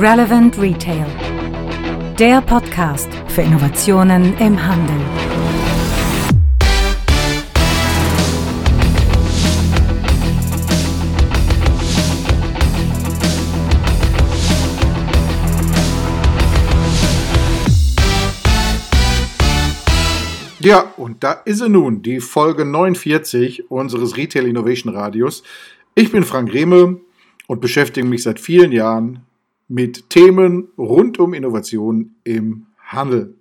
Relevant Retail. Der Podcast für Innovationen im Handel. Ja, und da ist sie nun, die Folge 49 unseres Retail Innovation Radios. Ich bin Frank Rehme und beschäftige mich seit vielen Jahren mit Themen rund um Innovation im Handel.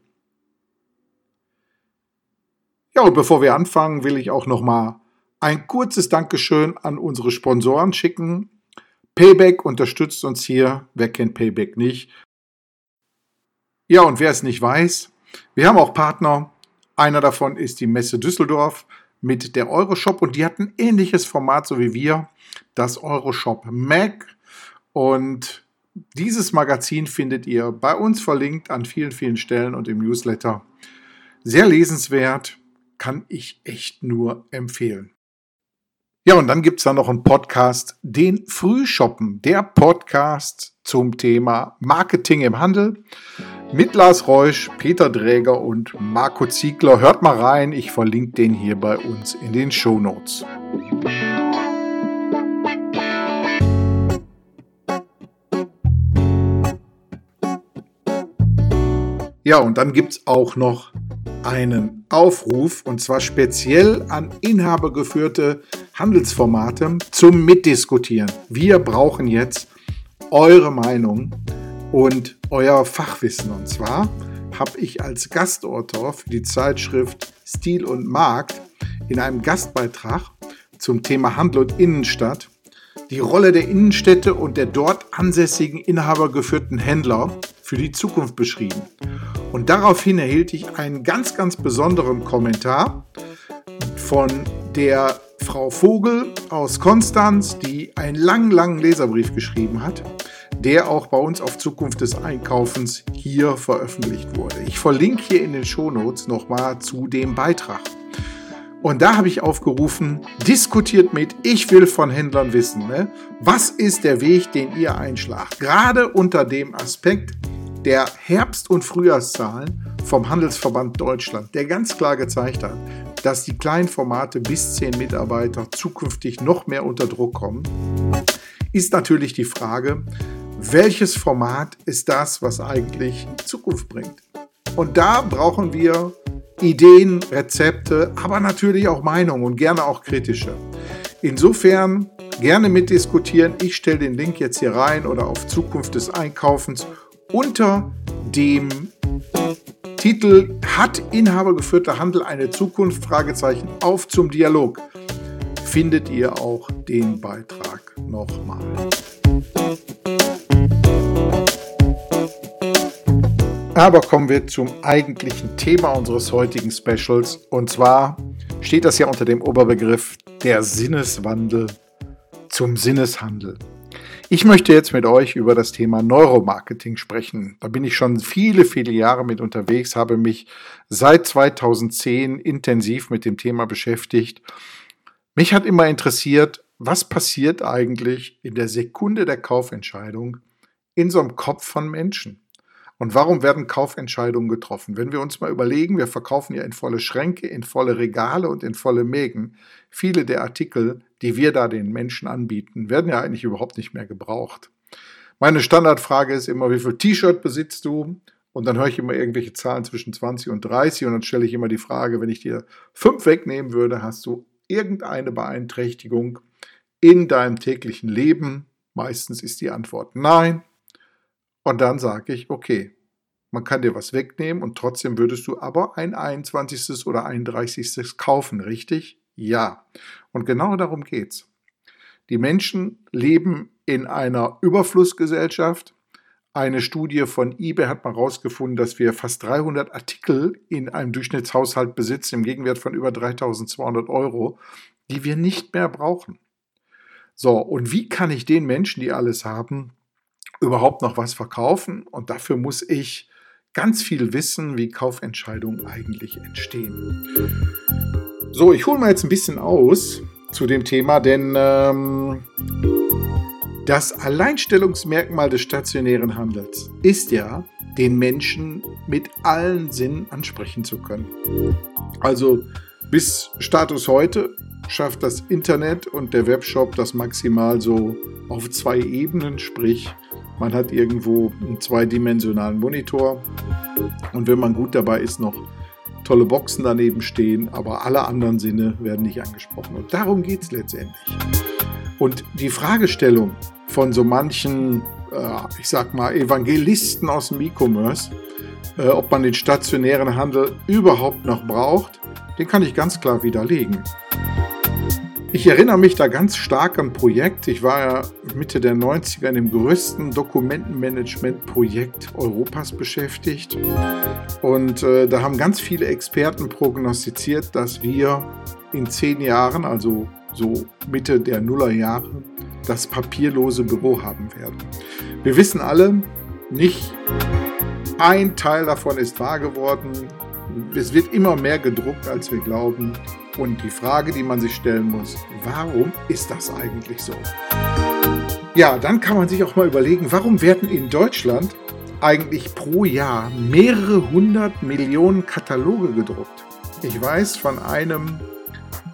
Ja, und bevor wir anfangen, will ich auch noch mal ein kurzes Dankeschön an unsere Sponsoren schicken. Payback unterstützt uns hier. Wer kennt Payback nicht? Ja, und wer es nicht weiß, wir haben auch Partner einer davon ist die Messe Düsseldorf mit der Euroshop und die hat ein ähnliches Format so wie wir, das Euroshop Mag. Und dieses Magazin findet ihr bei uns verlinkt an vielen, vielen Stellen und im Newsletter. Sehr lesenswert, kann ich echt nur empfehlen. Ja, und dann gibt es da noch einen Podcast, den Frühshoppen, der Podcast zum Thema Marketing im Handel mit Lars Reusch, Peter Dräger und Marco Ziegler. Hört mal rein, ich verlinke den hier bei uns in den Show Notes. Ja, und dann gibt es auch noch einen Aufruf und zwar speziell an inhabergeführte Handelsformate zum Mitdiskutieren. Wir brauchen jetzt eure Meinung und euer Fachwissen. Und zwar habe ich als Gastautor für die Zeitschrift Stil und Markt in einem Gastbeitrag zum Thema Handel und Innenstadt die Rolle der Innenstädte und der dort ansässigen inhabergeführten Händler für die Zukunft beschrieben. Und daraufhin erhielt ich einen ganz, ganz besonderen Kommentar von der Frau Vogel aus Konstanz, die einen langen, langen Leserbrief geschrieben hat der auch bei uns auf Zukunft des Einkaufens hier veröffentlicht wurde. Ich verlinke hier in den Shownotes nochmal zu dem Beitrag. Und da habe ich aufgerufen, diskutiert mit, ich will von Händlern wissen, ne? was ist der Weg, den ihr einschlagt? Gerade unter dem Aspekt der Herbst- und Frühjahrszahlen vom Handelsverband Deutschland, der ganz klar gezeigt hat, dass die kleinen Formate bis 10 Mitarbeiter zukünftig noch mehr unter Druck kommen, ist natürlich die Frage, welches Format ist das, was eigentlich Zukunft bringt. Und da brauchen wir Ideen, Rezepte, aber natürlich auch Meinungen und gerne auch kritische. Insofern gerne mitdiskutieren. Ich stelle den Link jetzt hier rein oder auf Zukunft des Einkaufens unter dem Titel Hat inhabergeführter Handel eine Zukunft? Fragezeichen auf zum Dialog. Findet ihr auch den Beitrag nochmal. Aber kommen wir zum eigentlichen Thema unseres heutigen Specials. Und zwar steht das ja unter dem Oberbegriff der Sinneswandel zum Sinneshandel. Ich möchte jetzt mit euch über das Thema Neuromarketing sprechen. Da bin ich schon viele, viele Jahre mit unterwegs, habe mich seit 2010 intensiv mit dem Thema beschäftigt. Mich hat immer interessiert, was passiert eigentlich in der Sekunde der Kaufentscheidung in so einem Kopf von Menschen? Und warum werden Kaufentscheidungen getroffen? Wenn wir uns mal überlegen, wir verkaufen ja in volle Schränke, in volle Regale und in volle Mägen. Viele der Artikel, die wir da den Menschen anbieten, werden ja eigentlich überhaupt nicht mehr gebraucht. Meine Standardfrage ist immer, wie viel T-Shirt besitzt du? Und dann höre ich immer irgendwelche Zahlen zwischen 20 und 30 und dann stelle ich immer die Frage, wenn ich dir fünf wegnehmen würde, hast du irgendeine Beeinträchtigung in deinem täglichen Leben? Meistens ist die Antwort nein. Und dann sage ich, okay, man kann dir was wegnehmen und trotzdem würdest du aber ein 21. oder 31. kaufen, richtig? Ja. Und genau darum geht's. Die Menschen leben in einer Überflussgesellschaft. Eine Studie von eBay hat mal herausgefunden, dass wir fast 300 Artikel in einem Durchschnittshaushalt besitzen, im Gegenwert von über 3200 Euro, die wir nicht mehr brauchen. So, und wie kann ich den Menschen, die alles haben, überhaupt noch was verkaufen. Und dafür muss ich ganz viel wissen, wie Kaufentscheidungen eigentlich entstehen. So, ich hole mal jetzt ein bisschen aus zu dem Thema, denn ähm, Das Alleinstellungsmerkmal des stationären Handels ist ja, den Menschen mit allen Sinnen ansprechen zu können. Also bis Status heute schafft das Internet und der Webshop das maximal so auf zwei Ebenen, sprich man hat irgendwo einen zweidimensionalen Monitor und wenn man gut dabei ist, noch tolle Boxen daneben stehen, aber alle anderen Sinne werden nicht angesprochen. Und darum geht es letztendlich. Und die Fragestellung von so manchen, äh, ich sag mal, Evangelisten aus dem E-Commerce, äh, ob man den stationären Handel überhaupt noch braucht, den kann ich ganz klar widerlegen. Ich erinnere mich da ganz stark ein Projekt. Ich war ja Mitte der 90er in dem größten Dokumentenmanagement-Projekt Europas beschäftigt. Und äh, da haben ganz viele Experten prognostiziert, dass wir in zehn Jahren, also so Mitte der Nullerjahre, das papierlose Büro haben werden. Wir wissen alle, nicht ein Teil davon ist wahr geworden. Es wird immer mehr gedruckt, als wir glauben. Und die Frage, die man sich stellen muss, warum ist das eigentlich so? Ja, dann kann man sich auch mal überlegen, warum werden in Deutschland eigentlich pro Jahr mehrere hundert Millionen Kataloge gedruckt? Ich weiß von einem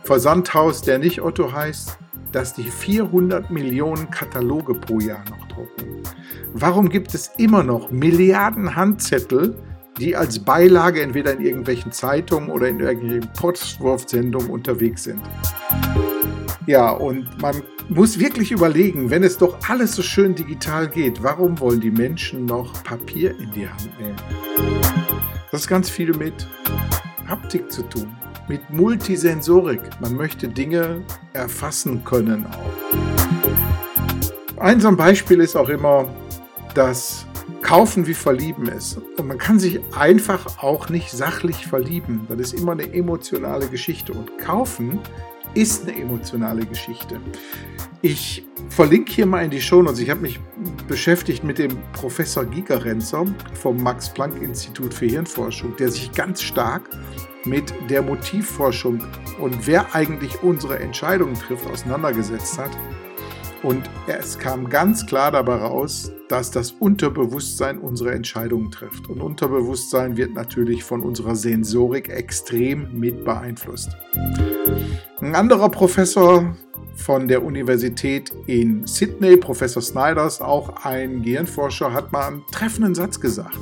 Versandhaus, der nicht Otto heißt, dass die 400 Millionen Kataloge pro Jahr noch drucken. Warum gibt es immer noch Milliarden Handzettel, die als Beilage entweder in irgendwelchen Zeitungen oder in irgendwelchen Postwurfsendungen unterwegs sind. Ja, und man muss wirklich überlegen, wenn es doch alles so schön digital geht, warum wollen die Menschen noch Papier in die Hand nehmen? Das ist ganz viel mit Haptik zu tun, mit Multisensorik. Man möchte Dinge erfassen können auch. Ein so ein Beispiel ist auch immer, dass Kaufen wie Verlieben ist. Und man kann sich einfach auch nicht sachlich verlieben. Das ist immer eine emotionale Geschichte. Und Kaufen ist eine emotionale Geschichte. Ich verlinke hier mal in die Shownotes. Ich habe mich beschäftigt mit dem Professor Gigerenzer vom Max-Planck-Institut für Hirnforschung, der sich ganz stark mit der Motivforschung und wer eigentlich unsere Entscheidungen trifft auseinandergesetzt hat. Und es kam ganz klar dabei raus, dass das Unterbewusstsein unsere Entscheidungen trifft. Und Unterbewusstsein wird natürlich von unserer Sensorik extrem mit beeinflusst. Ein anderer Professor von der Universität in Sydney, Professor Snyders, auch ein Gehirnforscher, hat mal einen treffenden Satz gesagt.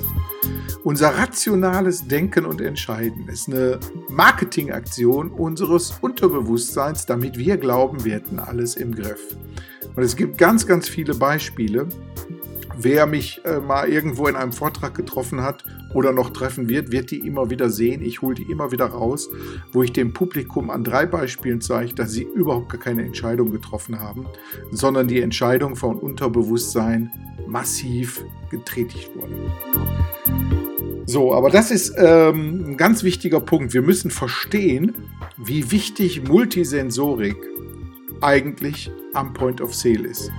Unser rationales Denken und Entscheiden ist eine Marketingaktion unseres Unterbewusstseins, damit wir glauben, wir hätten alles im Griff. Und es gibt ganz, ganz viele Beispiele. Wer mich äh, mal irgendwo in einem Vortrag getroffen hat oder noch treffen wird, wird die immer wieder sehen. Ich hole die immer wieder raus, wo ich dem Publikum an drei Beispielen zeige, dass sie überhaupt gar keine Entscheidung getroffen haben, sondern die Entscheidung von Unterbewusstsein massiv getätigt wurde. So, aber das ist ähm, ein ganz wichtiger Punkt. Wir müssen verstehen, wie wichtig Multisensorik eigentlich am Point of Sale ist.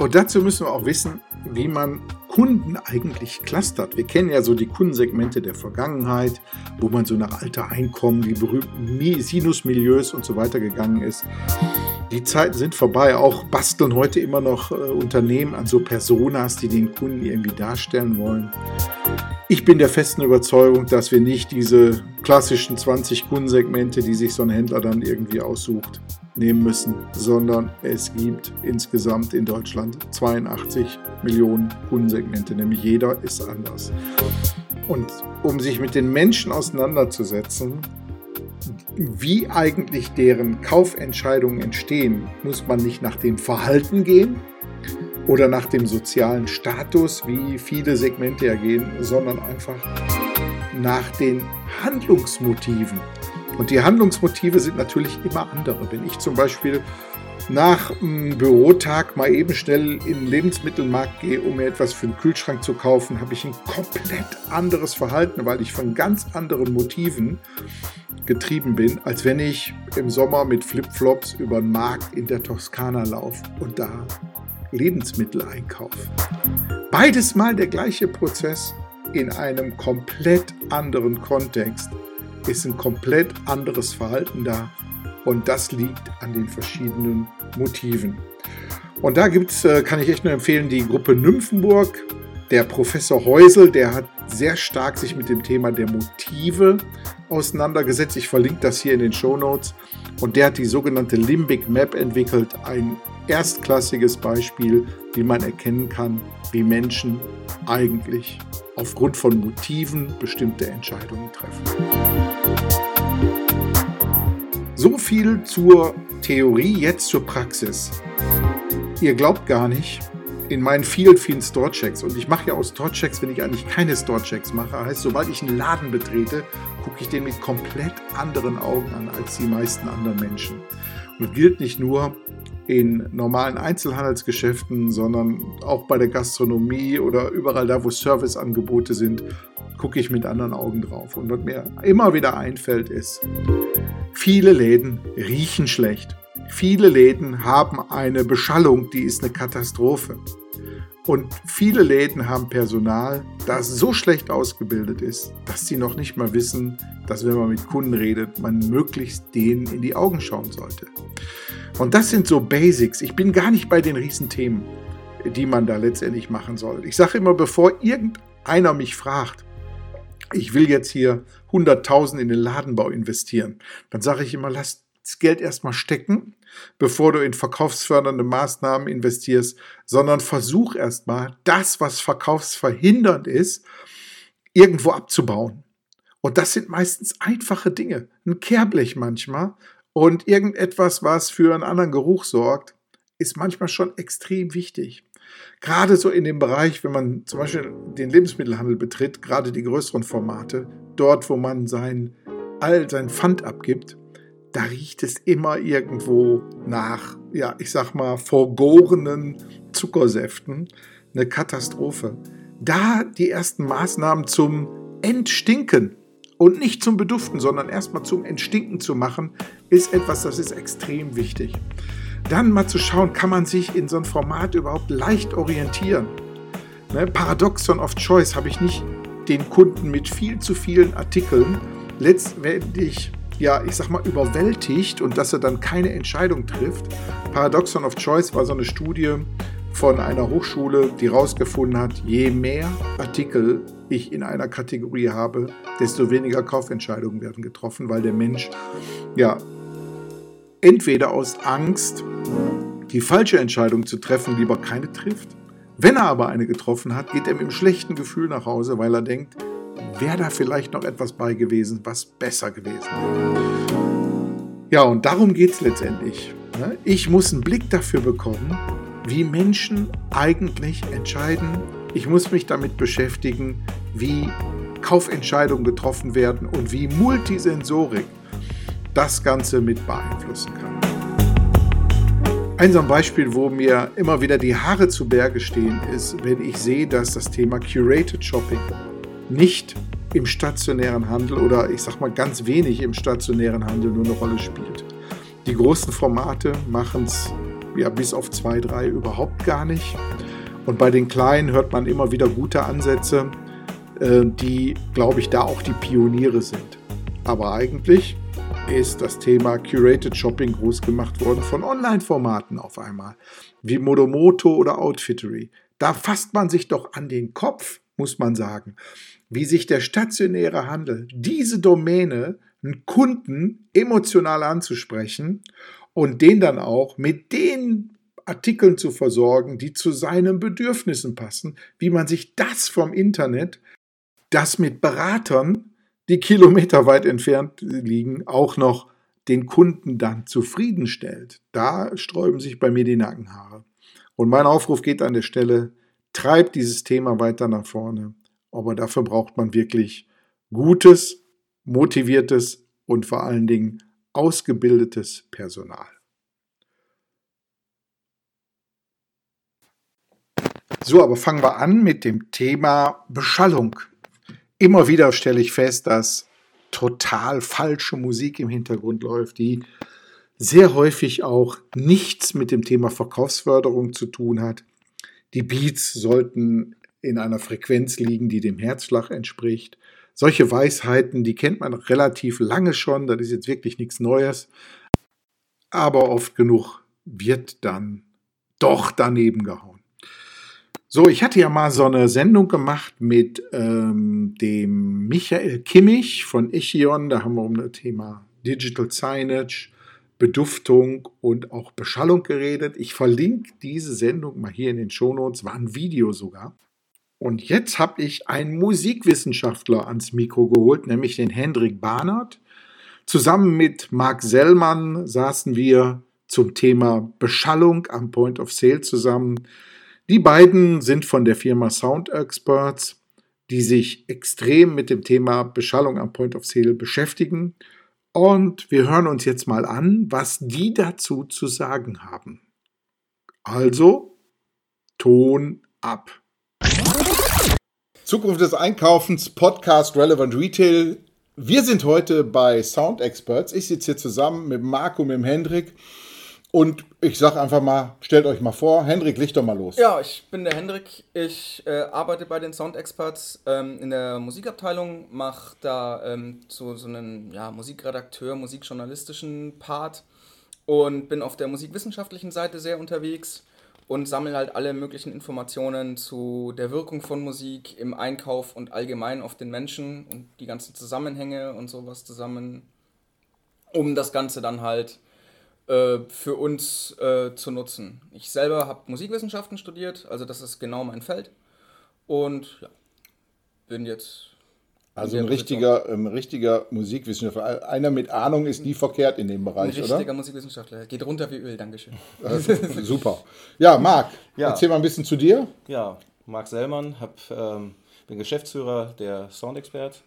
Und dazu müssen wir auch wissen, wie man Kunden eigentlich clustert. Wir kennen ja so die Kundensegmente der Vergangenheit, wo man so nach Alter Einkommen, die berühmten Sinusmilieus und so weiter gegangen ist. Die Zeiten sind vorbei. Auch basteln heute immer noch äh, Unternehmen an so Personas, die den Kunden irgendwie darstellen wollen. Ich bin der festen Überzeugung, dass wir nicht diese klassischen 20 Kundensegmente, die sich so ein Händler dann irgendwie aussucht, nehmen müssen, sondern es gibt insgesamt in Deutschland 82 Millionen Kundensegmente, nämlich jeder ist anders. Und um sich mit den Menschen auseinanderzusetzen, wie eigentlich deren Kaufentscheidungen entstehen, muss man nicht nach dem Verhalten gehen oder nach dem sozialen Status, wie viele Segmente ja gehen, sondern einfach nach den Handlungsmotiven. Und die Handlungsmotive sind natürlich immer andere. Wenn ich zum Beispiel nach einem Bürotag mal eben schnell in den Lebensmittelmarkt gehe, um mir etwas für den Kühlschrank zu kaufen, habe ich ein komplett anderes Verhalten, weil ich von ganz anderen Motiven getrieben bin, als wenn ich im Sommer mit Flipflops über den Markt in der Toskana laufe und da Lebensmittel einkaufe. Beides mal der gleiche Prozess in einem komplett anderen Kontext ist ein komplett anderes Verhalten da und das liegt an den verschiedenen Motiven. Und da gibt's, äh, kann ich echt nur empfehlen, die Gruppe Nymphenburg. Der Professor Häusel, der hat sehr stark sich mit dem Thema der Motive auseinandergesetzt. Ich verlinke das hier in den Show Notes. Und der hat die sogenannte Limbic Map entwickelt. Ein erstklassiges Beispiel, wie man erkennen kann, wie Menschen eigentlich aufgrund von Motiven bestimmte Entscheidungen treffen. So viel zur Theorie, jetzt zur Praxis. Ihr glaubt gar nicht, in meinen vielen, vielen Store-Checks, und ich mache ja auch Store-Checks, wenn ich eigentlich keine Store-Checks mache, heißt, sobald ich einen Laden betrete, gucke ich den mit komplett anderen Augen an als die meisten anderen Menschen. Und gilt nicht nur in normalen Einzelhandelsgeschäften, sondern auch bei der Gastronomie oder überall da, wo Serviceangebote sind, gucke ich mit anderen Augen drauf. Und was mir immer wieder einfällt, ist, viele Läden riechen schlecht. Viele Läden haben eine Beschallung, die ist eine Katastrophe. Und viele Läden haben Personal, das so schlecht ausgebildet ist, dass sie noch nicht mal wissen, dass wenn man mit Kunden redet, man möglichst denen in die Augen schauen sollte. Und das sind so Basics. Ich bin gar nicht bei den Riesenthemen, die man da letztendlich machen soll. Ich sage immer, bevor irgendeiner mich fragt, ich will jetzt hier 100.000 in den Ladenbau investieren, dann sage ich immer, lass das Geld erstmal stecken, bevor du in verkaufsfördernde Maßnahmen investierst, sondern versuch erstmal das, was verkaufsverhindernd ist, irgendwo abzubauen. Und das sind meistens einfache Dinge. Ein Kehrblech manchmal und irgendetwas, was für einen anderen Geruch sorgt, ist manchmal schon extrem wichtig. Gerade so in dem Bereich, wenn man zum Beispiel den Lebensmittelhandel betritt, gerade die größeren Formate, dort, wo man sein, all sein Pfand abgibt, da riecht es immer irgendwo nach, ja, ich sag mal, vergorenen Zuckersäften. Eine Katastrophe. Da die ersten Maßnahmen zum Entstinken und nicht zum Beduften, sondern erstmal zum Entstinken zu machen, ist etwas, das ist extrem wichtig. Dann mal zu schauen, kann man sich in so einem Format überhaupt leicht orientieren. Ne, Paradoxon of Choice habe ich nicht den Kunden mit viel zu vielen Artikeln letztendlich ja, ich sag mal, überwältigt und dass er dann keine Entscheidung trifft. Paradoxon of Choice war so eine Studie von einer Hochschule, die herausgefunden hat, je mehr Artikel ich in einer Kategorie habe, desto weniger Kaufentscheidungen werden getroffen, weil der Mensch ja entweder aus Angst, die falsche Entscheidung zu treffen, lieber keine trifft. Wenn er aber eine getroffen hat, geht er mit einem schlechten Gefühl nach Hause, weil er denkt, wäre da vielleicht noch etwas bei gewesen, was besser gewesen wäre. Ja, und darum geht es letztendlich. Ne? Ich muss einen Blick dafür bekommen, wie Menschen eigentlich entscheiden. Ich muss mich damit beschäftigen, wie Kaufentscheidungen getroffen werden und wie Multisensorik das Ganze mit beeinflussen kann. Ein ein Beispiel, wo mir immer wieder die Haare zu Berge stehen, ist, wenn ich sehe, dass das Thema Curated Shopping nicht im stationären Handel oder ich sag mal ganz wenig im stationären Handel nur eine Rolle spielt. Die großen Formate machen es ja bis auf zwei, drei überhaupt gar nicht. Und bei den kleinen hört man immer wieder gute Ansätze, äh, die, glaube ich, da auch die Pioniere sind. Aber eigentlich ist das Thema Curated Shopping groß gemacht worden von Online-Formaten auf einmal, wie Modomoto oder Outfittery. Da fasst man sich doch an den Kopf, muss man sagen wie sich der stationäre Handel diese Domäne, einen Kunden emotional anzusprechen und den dann auch mit den Artikeln zu versorgen, die zu seinen Bedürfnissen passen, wie man sich das vom Internet, das mit Beratern, die kilometerweit entfernt liegen, auch noch den Kunden dann zufriedenstellt. Da sträuben sich bei mir die Nackenhaare. Und mein Aufruf geht an der Stelle, treibt dieses Thema weiter nach vorne. Aber dafür braucht man wirklich gutes, motiviertes und vor allen Dingen ausgebildetes Personal. So, aber fangen wir an mit dem Thema Beschallung. Immer wieder stelle ich fest, dass total falsche Musik im Hintergrund läuft, die sehr häufig auch nichts mit dem Thema Verkaufsförderung zu tun hat. Die Beats sollten in einer Frequenz liegen, die dem Herzschlag entspricht. Solche Weisheiten, die kennt man relativ lange schon, das ist jetzt wirklich nichts Neues. Aber oft genug wird dann doch daneben gehauen. So, ich hatte ja mal so eine Sendung gemacht mit ähm, dem Michael Kimmich von Ichion. Da haben wir um das Thema Digital Signage, Beduftung und auch Beschallung geredet. Ich verlinke diese Sendung mal hier in den Shownotes, war ein Video sogar. Und jetzt habe ich einen Musikwissenschaftler ans Mikro geholt, nämlich den Hendrik Barnert. Zusammen mit Marc Sellmann saßen wir zum Thema Beschallung am Point of Sale zusammen. Die beiden sind von der Firma Sound Experts, die sich extrem mit dem Thema Beschallung am Point of Sale beschäftigen. Und wir hören uns jetzt mal an, was die dazu zu sagen haben. Also, Ton ab. Zukunft des Einkaufens, Podcast Relevant Retail. Wir sind heute bei Sound Experts. Ich sitze hier zusammen mit Marco, mit Hendrik. Und ich sage einfach mal, stellt euch mal vor, Hendrik, leg doch mal los. Ja, ich bin der Hendrik. Ich äh, arbeite bei den Sound Experts ähm, in der Musikabteilung, mache da ähm, so, so einen ja, Musikredakteur, musikjournalistischen Part und bin auf der musikwissenschaftlichen Seite sehr unterwegs und sammle halt alle möglichen Informationen zu der Wirkung von Musik im Einkauf und allgemein auf den Menschen und die ganzen Zusammenhänge und sowas zusammen, um das Ganze dann halt äh, für uns äh, zu nutzen. Ich selber habe Musikwissenschaften studiert, also das ist genau mein Feld. Und ja, bin jetzt. Also ein richtiger, ein richtiger Musikwissenschaftler. Einer mit Ahnung ist nie verkehrt in dem Bereich, oder? Ein richtiger oder? Musikwissenschaftler. Geht runter wie Öl, Dankeschön. super. Ja, Marc, ja. erzähl mal ein bisschen zu dir. Ja, Marc Sellmann, hab, ähm, bin Geschäftsführer der Soundexpert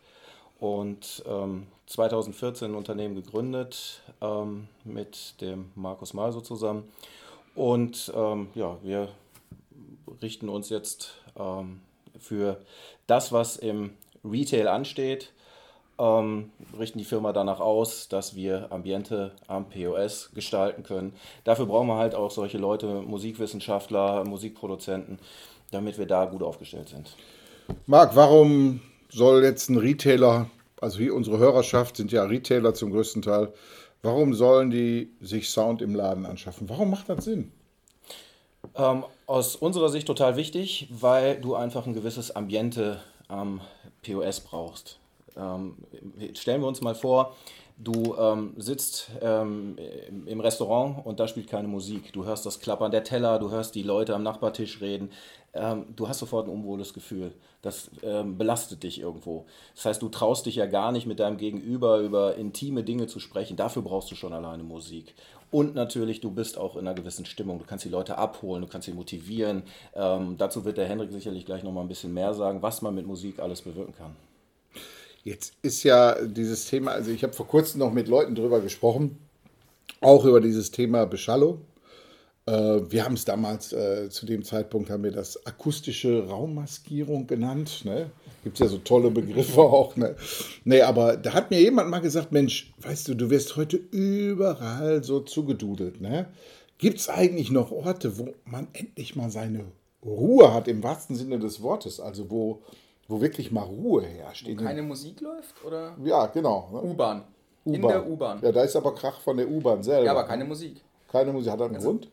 und ähm, 2014 ein Unternehmen gegründet ähm, mit dem Markus Malso zusammen. Und ähm, ja, wir richten uns jetzt ähm, für das, was im Retail ansteht, ähm, richten die Firma danach aus, dass wir Ambiente am POS gestalten können. Dafür brauchen wir halt auch solche Leute, Musikwissenschaftler, Musikproduzenten, damit wir da gut aufgestellt sind. Marc, warum soll jetzt ein Retailer, also wie unsere Hörerschaft sind ja Retailer zum größten Teil, warum sollen die sich Sound im Laden anschaffen? Warum macht das Sinn? Ähm, aus unserer Sicht total wichtig, weil du einfach ein gewisses Ambiente am POS brauchst. Ähm, stellen wir uns mal vor, du ähm, sitzt ähm, im Restaurant und da spielt keine Musik. Du hörst das Klappern der Teller, du hörst die Leute am Nachbartisch reden. Ähm, du hast sofort ein unwohles Gefühl. Das ähm, belastet dich irgendwo. Das heißt, du traust dich ja gar nicht mit deinem Gegenüber über intime Dinge zu sprechen. Dafür brauchst du schon alleine Musik. Und natürlich, du bist auch in einer gewissen Stimmung. Du kannst die Leute abholen, du kannst sie motivieren. Ähm, dazu wird der Hendrik sicherlich gleich noch mal ein bisschen mehr sagen, was man mit Musik alles bewirken kann. Jetzt ist ja dieses Thema, also ich habe vor kurzem noch mit Leuten drüber gesprochen, auch über dieses Thema Beschallung. Äh, wir haben es damals, äh, zu dem Zeitpunkt haben wir das akustische Raummaskierung genannt. Ne? Gibt es ja so tolle Begriffe auch. Ne? Nee, aber da hat mir jemand mal gesagt, Mensch, weißt du, du wirst heute überall so zugedudelt. Ne? Gibt es eigentlich noch Orte, wo man endlich mal seine Ruhe hat, im wahrsten Sinne des Wortes? Also wo wo wirklich mal Ruhe herrscht. Wo keine Musik läuft? Oder? Ja, genau. Ne? U-Bahn. In der U-Bahn. Ja, da ist aber Krach von der U-Bahn selber. Ja, aber keine Musik. Keine Musik. Hat das einen also, Grund?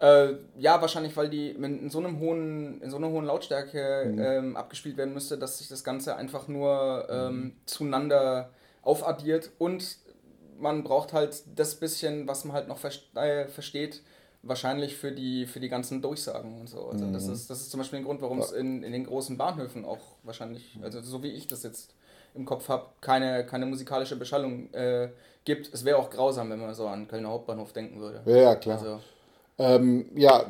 Äh, ja, wahrscheinlich, weil die in so, einem hohen, in so einer hohen Lautstärke mhm. ähm, abgespielt werden müsste, dass sich das Ganze einfach nur ähm, mhm. zueinander aufaddiert und man braucht halt das bisschen, was man halt noch äh, versteht, wahrscheinlich für die, für die ganzen Durchsagen und so. Also mhm. das, ist, das ist zum Beispiel ein Grund, warum es in, in den großen Bahnhöfen auch wahrscheinlich, also so wie ich das jetzt im Kopf habe, keine, keine musikalische Beschallung äh, gibt. Es wäre auch grausam, wenn man so an Kölner Hauptbahnhof denken würde. Ja, klar. Also, ähm, ja,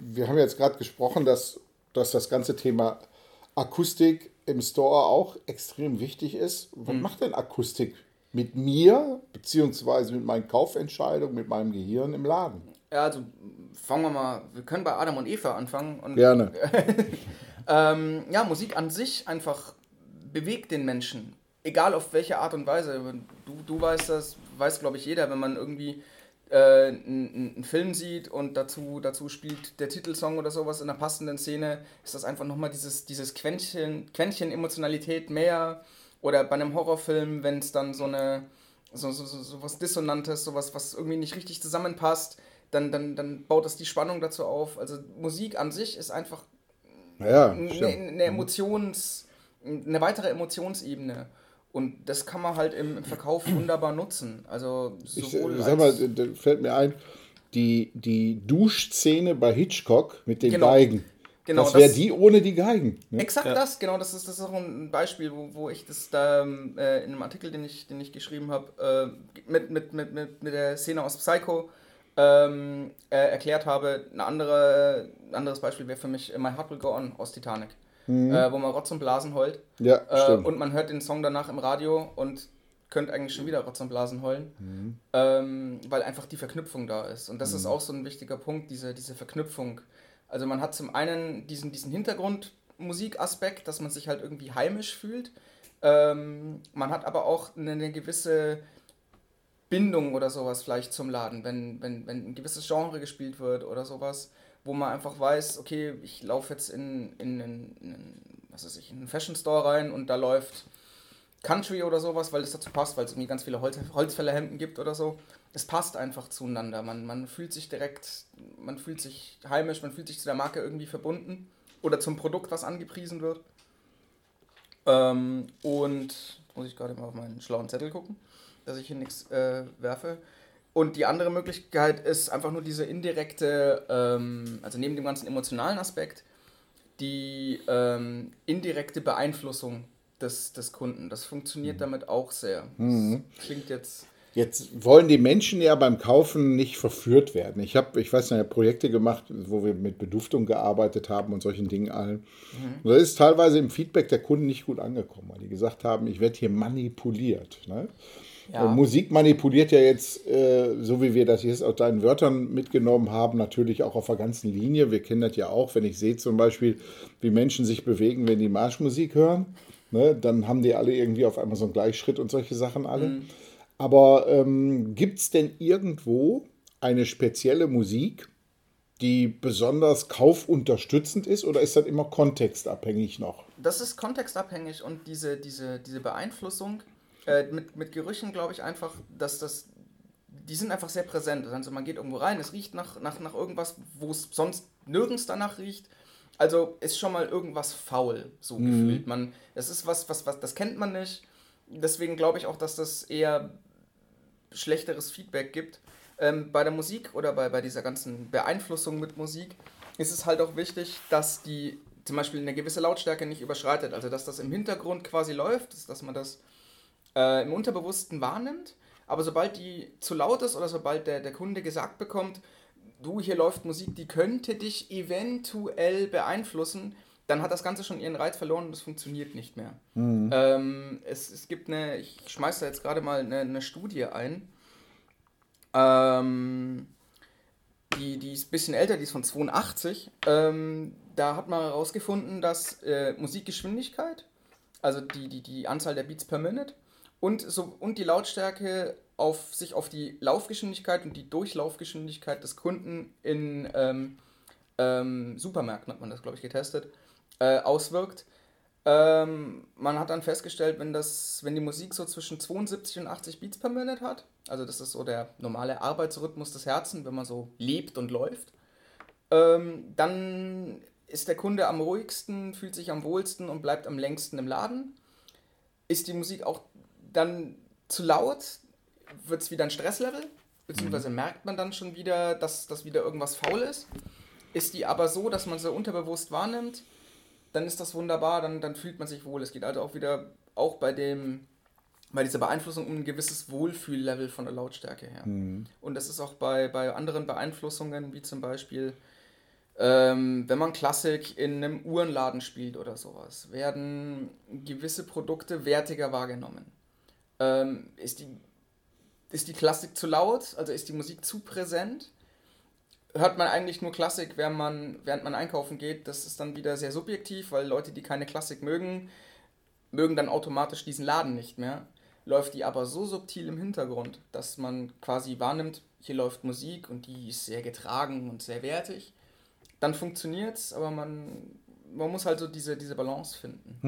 wir haben jetzt gerade gesprochen, dass, dass das ganze Thema Akustik im Store auch extrem wichtig ist. Was mhm. macht denn Akustik mit mir, beziehungsweise mit meinen Kaufentscheidungen, mit meinem Gehirn im Laden. Ja, also fangen wir mal, wir können bei Adam und Eva anfangen. Und, Gerne. ähm, ja, Musik an sich einfach bewegt den Menschen. Egal auf welche Art und Weise. Du, du weißt das, weiß glaube ich jeder, wenn man irgendwie äh, einen, Film sieht und dazu, dazu spielt der Titelsong oder sowas in einer passenden Szene, ist das einfach nochmal dieses, dieses Quäntchen, Quäntchen Emotionalität mehr oder bei einem Horrorfilm, wenn es dann so eine so, so, so, so was Dissonantes, sowas, was irgendwie nicht richtig zusammenpasst, dann, dann, dann baut das die Spannung dazu auf. Also Musik an sich ist einfach Ja, eine, eine Emotions, eine weitere Emotionsebene. Und das kann man halt im, im Verkauf wunderbar nutzen. Also Ich sowohl äh, sag mal, als, da fällt mir ein, die, die Duschszene bei Hitchcock mit den Genau. Geigen. Genau, das wäre die ohne die Geigen. Ne? Exakt das, genau, das ist, das ist auch ein Beispiel, wo, wo ich das da ähm, äh, in einem Artikel, den ich, den ich geschrieben habe, äh, mit, mit, mit, mit, mit der Szene aus Psycho ähm, äh, erklärt habe. Ein, andere, ein anderes Beispiel wäre für mich My Heart Will Go On aus Titanic, äh, wo man Rotz und Blasen heult. Ja, Äh, und man hört den Song danach im Radio und könnte eigentlich schon wieder Rotz und Blasen heulen, ähm, weil einfach die Verknüpfung da ist. Und das ist auch so ein wichtiger Punkt, diese, diese Verknüpfung. Also man hat zum einen diesen, diesen Hintergrundmusikaspekt, dass man sich halt irgendwie heimisch fühlt. Ähm, man hat aber auch eine, eine gewisse Bindung oder sowas vielleicht zum Laden, wenn, wenn, wenn ein gewisses Genre gespielt wird oder sowas, wo man einfach weiß, okay, ich laufe jetzt in, in, in, in, was weiß ich, in einen Fashion Store rein und da läuft Country oder sowas, weil es dazu passt, weil es irgendwie ganz viele Holz, Holzfällerhemden gibt oder so. Es passt einfach zueinander. Man, man fühlt sich direkt, man fühlt sich heimisch, man fühlt sich zu der Marke irgendwie verbunden oder zum Produkt, was angepriesen wird. Ähm, und muss ich gerade mal auf meinen schlauen Zettel gucken, dass ich hier nichts äh, werfe. Und die andere Möglichkeit ist einfach nur diese indirekte, ähm, also neben dem ganzen emotionalen Aspekt, die ähm, indirekte Beeinflussung des, des Kunden. Das funktioniert damit auch sehr. Das klingt jetzt. Jetzt wollen die Menschen ja beim Kaufen nicht verführt werden. Ich habe, ich weiß nicht, Projekte gemacht, wo wir mit Beduftung gearbeitet haben und solchen Dingen allen. Und das ist teilweise im Feedback der Kunden nicht gut angekommen, weil die gesagt haben, ich werde hier manipuliert. Ne? Ja. Musik manipuliert ja jetzt, äh, so wie wir das jetzt aus deinen Wörtern mitgenommen haben, natürlich auch auf der ganzen Linie. Wir kennen das ja auch, wenn ich sehe zum Beispiel, wie Menschen sich bewegen, wenn die Marschmusik hören. Ne? Dann haben die alle irgendwie auf einmal so einen Gleichschritt und solche Sachen alle. Aber ähm, gibt es denn irgendwo eine spezielle Musik, die besonders kaufunterstützend ist oder ist das immer kontextabhängig noch? Das ist kontextabhängig und diese, diese, diese Beeinflussung äh, mit, mit Gerüchen glaube ich einfach, dass das. Die sind einfach sehr präsent. Also man geht irgendwo rein, es riecht nach, nach, nach irgendwas, wo es sonst nirgends danach riecht. Also ist schon mal irgendwas faul, so gefühlt. Man, das ist was, was, was, das kennt man nicht. Deswegen glaube ich auch, dass das eher schlechteres Feedback gibt. Ähm, bei der Musik oder bei, bei dieser ganzen Beeinflussung mit Musik ist es halt auch wichtig, dass die zum Beispiel eine gewisse Lautstärke nicht überschreitet. Also dass das im Hintergrund quasi läuft, dass man das äh, im Unterbewussten wahrnimmt. Aber sobald die zu laut ist oder sobald der, der Kunde gesagt bekommt, du, hier läuft Musik, die könnte dich eventuell beeinflussen, dann hat das Ganze schon ihren Reiz verloren und es funktioniert nicht mehr. Ähm, es, es gibt eine, ich schmeiße da jetzt gerade mal eine, eine Studie ein, ähm, die, die ist ein bisschen älter, die ist von 82. Ähm, da hat man herausgefunden, dass äh, Musikgeschwindigkeit, also die, die, die Anzahl der Beats per Minute und, so, und die Lautstärke auf, sich auf die Laufgeschwindigkeit und die Durchlaufgeschwindigkeit des Kunden in ähm, ähm, Supermärkten, hat man das, glaube ich, getestet, äh, auswirkt. Ähm, man hat dann festgestellt, wenn, das, wenn die Musik so zwischen 72 und 80 Beats per Minute hat, also das ist so der normale Arbeitsrhythmus des Herzens, wenn man so lebt und läuft, ähm, dann ist der Kunde am ruhigsten, fühlt sich am wohlsten und bleibt am längsten im Laden. Ist die Musik auch dann zu laut, wird es wieder ein Stresslevel, beziehungsweise merkt man dann schon wieder, dass, dass wieder irgendwas faul ist. Ist die aber so, dass man sie unterbewusst wahrnimmt, dann ist das wunderbar, dann, dann fühlt man sich wohl. Es geht also auch wieder, auch bei dem, bei dieser Beeinflussung um ein gewisses Wohlfühllevel von der Lautstärke her. Und das ist auch bei, bei anderen Beeinflussungen, wie zum Beispiel, ähm, wenn man Klassik in einem Uhrenladen spielt oder sowas, werden gewisse Produkte wertiger wahrgenommen. Ähm, ist, die, ist die Klassik zu laut, also ist die Musik zu präsent? hört man eigentlich nur Klassik, während man, während man einkaufen geht. Das ist dann wieder sehr subjektiv, weil Leute, die keine Klassik mögen, mögen dann automatisch diesen Laden nicht mehr. Läuft die aber so subtil im Hintergrund, dass man quasi wahrnimmt, hier läuft Musik und die ist sehr getragen und sehr wertig, dann funktioniert es, aber man, man muss halt so diese, diese Balance finden.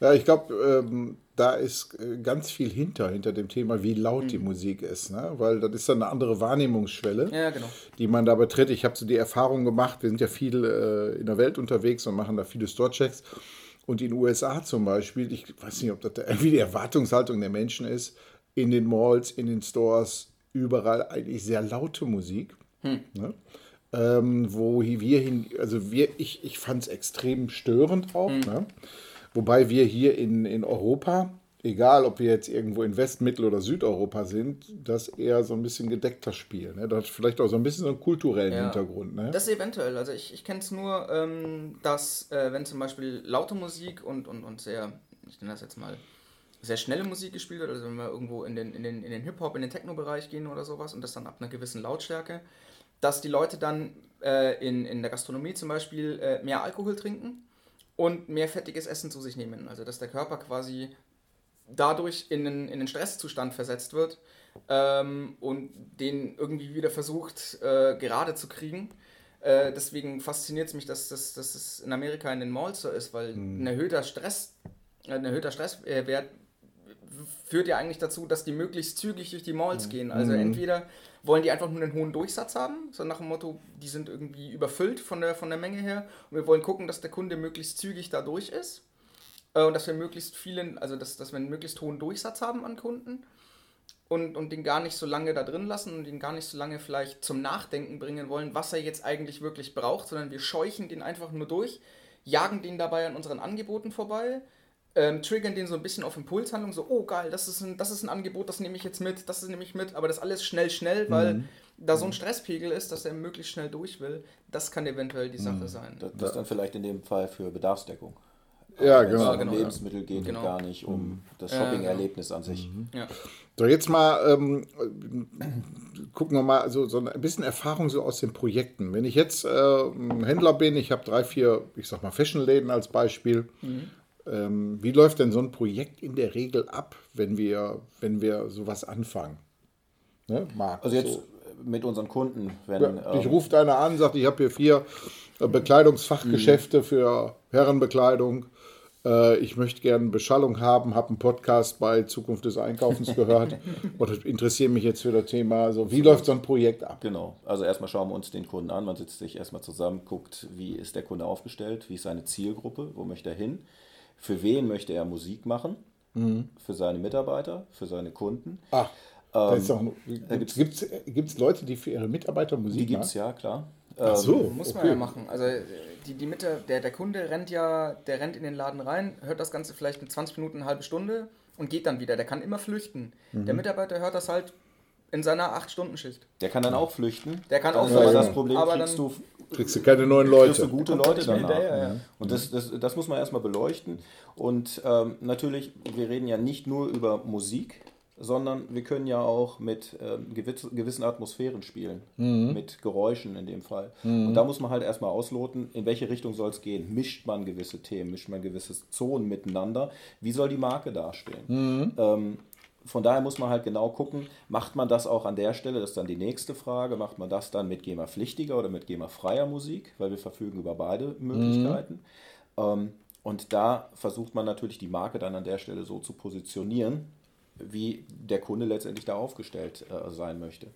Ja, ich glaube, ähm, da ist äh, ganz viel hinter, hinter dem Thema, wie laut mhm. die Musik ist. Ne? Weil das ist dann eine andere Wahrnehmungsschwelle, ja, genau. die man da betritt. Ich habe so die Erfahrung gemacht, wir sind ja viel äh, in der Welt unterwegs und machen da viele Store-Checks. Und in den USA zum Beispiel, ich weiß nicht, ob das da irgendwie die Erwartungshaltung der Menschen ist, in den Malls, in den Stores, überall eigentlich sehr laute Musik. Hm. Ne? Ähm, wo wir hin, also wir, ich, ich fand es extrem störend auch. Hm. Ne? Wobei wir hier in, in Europa, egal ob wir jetzt irgendwo in West-, Mittel- oder Südeuropa sind, das eher so ein bisschen gedeckter spielen. Ne? Das hat vielleicht auch so ein bisschen so einen kulturellen ja, Hintergrund. Ne? Das eventuell. Also ich, ich kenne es nur, ähm, dass äh, wenn zum Beispiel laute Musik und, und, und sehr, ich nenne das jetzt mal, sehr schnelle Musik gespielt wird, also wenn wir irgendwo in den, in den, in den Hip-Hop, in den Techno-Bereich gehen oder sowas und das dann ab einer gewissen Lautstärke, dass die Leute dann äh, in, in der Gastronomie zum Beispiel äh, mehr Alkohol trinken und mehr fettiges Essen zu sich nehmen. Also dass der Körper quasi dadurch in einen, in einen Stresszustand versetzt wird ähm, und den irgendwie wieder versucht äh, gerade zu kriegen. Äh, deswegen fasziniert es mich, dass, dass, dass es in Amerika in den Malls so ist, weil mhm. ein erhöhter Stress, ein erhöhter Stresswert führt ja eigentlich dazu, dass die möglichst zügig durch die Malls mhm. gehen. Also mhm. entweder wollen die einfach nur einen hohen Durchsatz haben, so nach dem Motto, die sind irgendwie überfüllt von der, von der Menge her und wir wollen gucken, dass der Kunde möglichst zügig da durch ist äh, und dass wir möglichst vielen, also dass, dass wir einen möglichst hohen Durchsatz haben an Kunden und, und den gar nicht so lange da drin lassen und ihn gar nicht so lange vielleicht zum Nachdenken bringen wollen, was er jetzt eigentlich wirklich braucht, sondern wir scheuchen den einfach nur durch, jagen den dabei an unseren Angeboten vorbei, ähm, triggern den so ein bisschen auf Impulshandlung, so, oh geil, das ist, ein, das ist ein Angebot, das nehme ich jetzt mit, das nehme ich mit, aber das alles schnell, schnell, weil mhm. da so ein Stresspegel ist, dass er möglichst schnell durch will, das kann eventuell die Sache mhm. sein. Das, das dann vielleicht in dem Fall für Bedarfsdeckung. Ja, genau. Es um genau, Lebensmittel geht genau. gar nicht um mhm. das Shopping-Erlebnis genau. an sich. Mhm. Ja. So, jetzt mal ähm, gucken wir mal so, so ein bisschen Erfahrung so aus den Projekten. Wenn ich jetzt äh, ein Händler bin, ich habe drei, vier, ich sag mal Fashionläden als Beispiel. Mhm ähm, wie läuft denn so ein Projekt in der Regel ab, wenn wir, wenn wir sowas anfangen? Ne, Marc, also jetzt so. mit unseren Kunden. Wenn, ja, dich ähm, ruft einer an, sagt, ich habe hier vier äh, Bekleidungsfachgeschäfte mhm. für Herrenbekleidung. Äh, ich möchte gerne Beschallung haben, habe einen Podcast bei Zukunft des Einkaufens gehört und interessiere mich jetzt für das Thema. Also, wie läuft so ein Projekt ab? Genau, also erstmal schauen wir uns den Kunden an. Man sitzt sich erstmal zusammen, guckt, wie ist der Kunde aufgestellt, wie ist seine Zielgruppe, wo möchte er hin für wen möchte er Musik machen? Mhm. Für seine Mitarbeiter, für seine Kunden. Ach, ähm, gibt es Leute, die für ihre Mitarbeiter Musik machen? Die gibt es, ja, klar. Ach so, ähm, muss man okay. ja machen. Also die, die Mitte, der, der Kunde rennt ja, der rennt in den Laden rein, hört das Ganze vielleicht in 20 Minuten, eine halbe Stunde und geht dann wieder. Der kann immer flüchten. Mhm. Der Mitarbeiter hört das halt in seiner 8-Stunden-Schicht. Der kann dann auch flüchten. Der kann auch flüchten. Aber das Problem aber kriegst du kriegst du keine neuen Leute. Kriegst du gute Leute danach. Hinterher, ja. Und das, das, das muss man erstmal beleuchten. Und ähm, natürlich, wir reden ja nicht nur über Musik, sondern wir können ja auch mit ähm, gewiss, gewissen Atmosphären spielen, mhm. mit Geräuschen in dem Fall. Mhm. Und da muss man halt erstmal ausloten, in welche Richtung soll es gehen. Mischt man gewisse Themen, mischt man gewisse Zonen miteinander? Wie soll die Marke dastehen? Mhm. Ähm, von daher muss man halt genau gucken, macht man das auch an der Stelle, das ist dann die nächste Frage, macht man das dann mit GEMA-pflichtiger oder mit GEMA-freier Musik, weil wir verfügen über beide Möglichkeiten. Mhm. Ähm, und da versucht man natürlich die Marke dann an der Stelle so zu positionieren, wie der Kunde letztendlich da aufgestellt äh, sein möchte.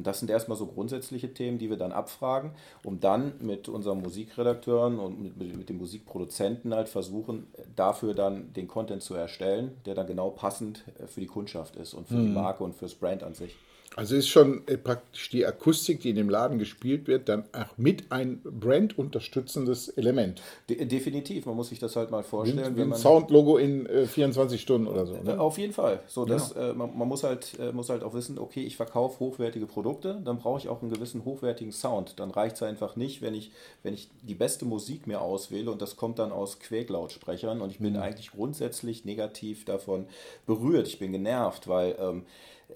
Und das sind erstmal so grundsätzliche Themen, die wir dann abfragen, um dann mit unseren Musikredakteuren und mit, mit den Musikproduzenten halt versuchen, dafür dann den Content zu erstellen, der dann genau passend äh, für die Kundschaft ist und für mhm. die Marke und fürs Brand an sich. Also ist schon äh, praktisch die Akustik, die in dem Laden gespielt wird, dann auch mit ein brandunterstützendes Element. De definitiv, man muss sich das halt mal vorstellen. Wie, ein Soundlogo in äh, 24 Stunden oder so. Ne? Auf jeden Fall. So, dass, genau. äh, man, man, muss, halt, äh, muss halt auch wissen, okay, ich verkaufe hochwertige Produkte, dann brauche ich auch einen gewissen hochwertigen Sound. Dann reicht es einfach nicht, wenn ich, wenn ich die beste Musik mir auswähle und das kommt dann aus Quäklautsprechern und ich bin mhm. eigentlich grundsätzlich negativ davon berührt. Ich bin genervt, weil ähm, äh,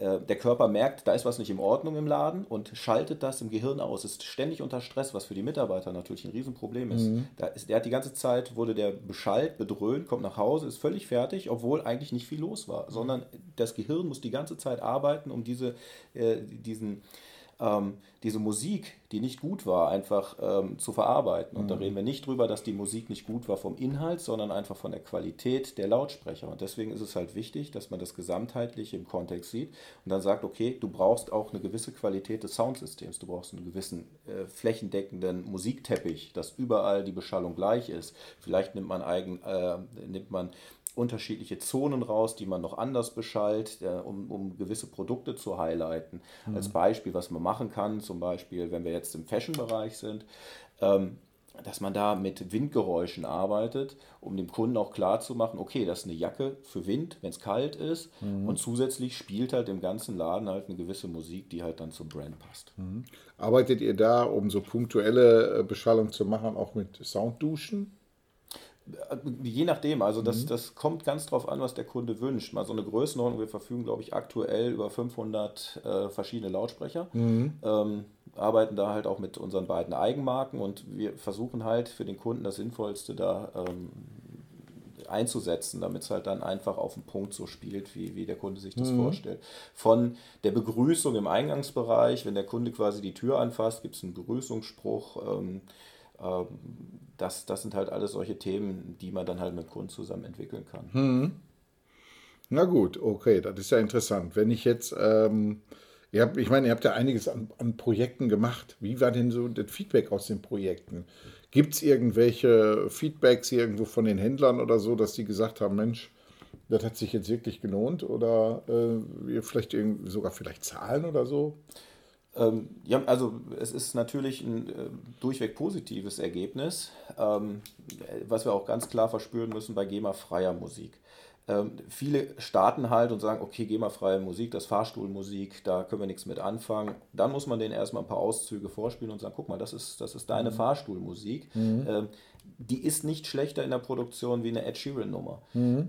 der Körper merkt, da ist was nicht in Ordnung im Laden und schaltet das im Gehirn aus, ist ständig unter Stress, was für die Mitarbeiter natürlich ein Riesenproblem ist. Mhm. Da ist der hat die ganze Zeit, wurde der beschallt, bedröhnt, kommt nach Hause, ist völlig fertig, obwohl eigentlich nicht viel los war, sondern das Gehirn muss die ganze Zeit arbeiten, um diese, äh, diesen ähm, diese Musik, die nicht gut war, einfach ähm, zu verarbeiten. Und mhm. da reden wir nicht drüber, dass die Musik nicht gut war vom Inhalt, sondern einfach von der Qualität der Lautsprecher. Und deswegen ist es halt wichtig, dass man das gesamtheitlich im Kontext sieht und dann sagt, okay, du brauchst auch eine gewisse Qualität des Soundsystems, du brauchst einen gewissen äh, flächendeckenden Musikteppich, dass überall die Beschallung gleich ist. Vielleicht nimmt man eigen, äh, nimmt man unterschiedliche Zonen raus, die man noch anders beschallt, äh, um, um gewisse Produkte zu highlighten. Mhm. Als Beispiel, was man machen kann, zum Beispiel, wenn wir jetzt im Fashion-Bereich sind, ähm, dass man da mit Windgeräuschen arbeitet, um dem Kunden auch klar zu machen, okay, das ist eine Jacke für Wind, wenn es kalt ist. Mhm. Und zusätzlich spielt halt im ganzen Laden halt eine gewisse Musik, die halt dann zum Brand passt. Mhm. Arbeitet ihr da, um so punktuelle äh, Beschallung zu machen, auch mit Soundduschen? Je nachdem, also das, mhm. das kommt ganz drauf an, was der Kunde wünscht. Mal so eine Größenordnung, wir verfügen, glaube ich, aktuell über 500 äh, verschiedene Lautsprecher. Mhm. Ähm, arbeiten da halt auch mit unseren beiden Eigenmarken und wir versuchen halt für den Kunden das Sinnvollste da ähm, einzusetzen, damit es halt dann einfach auf den Punkt so spielt, wie, wie der Kunde sich das mhm. vorstellt. Von der Begrüßung im Eingangsbereich, wenn der Kunde quasi die Tür anfasst, gibt es einen Begrüßungsspruch. Ähm, das, das sind halt alles solche Themen, die man dann halt mit Kunden zusammen entwickeln kann. Hm. Na gut, okay, das ist ja interessant. Wenn ich jetzt, ähm, ihr habt, ich meine, ihr habt ja einiges an, an, Projekten gemacht. Wie war denn so das Feedback aus den Projekten? Gibt es irgendwelche Feedbacks irgendwo von den Händlern oder so, dass die gesagt haben, Mensch, das hat sich jetzt wirklich gelohnt? Oder äh, vielleicht sogar vielleicht Zahlen oder so? Ähm, ja, also es ist natürlich ein äh, durchweg positives Ergebnis, ähm, was wir auch ganz klar verspüren müssen bei GEMA-freier Musik. Ähm, viele starten halt und sagen, okay, GEMA-freie Musik, das Fahrstuhlmusik, da können wir nichts mit anfangen. Dann muss man denen erstmal ein paar Auszüge vorspielen und sagen, guck mal, das ist, das ist deine mhm. Fahrstuhlmusik. Mhm. Ähm, die ist nicht schlechter in der Produktion wie eine Ed Sheeran-Nummer. Mhm.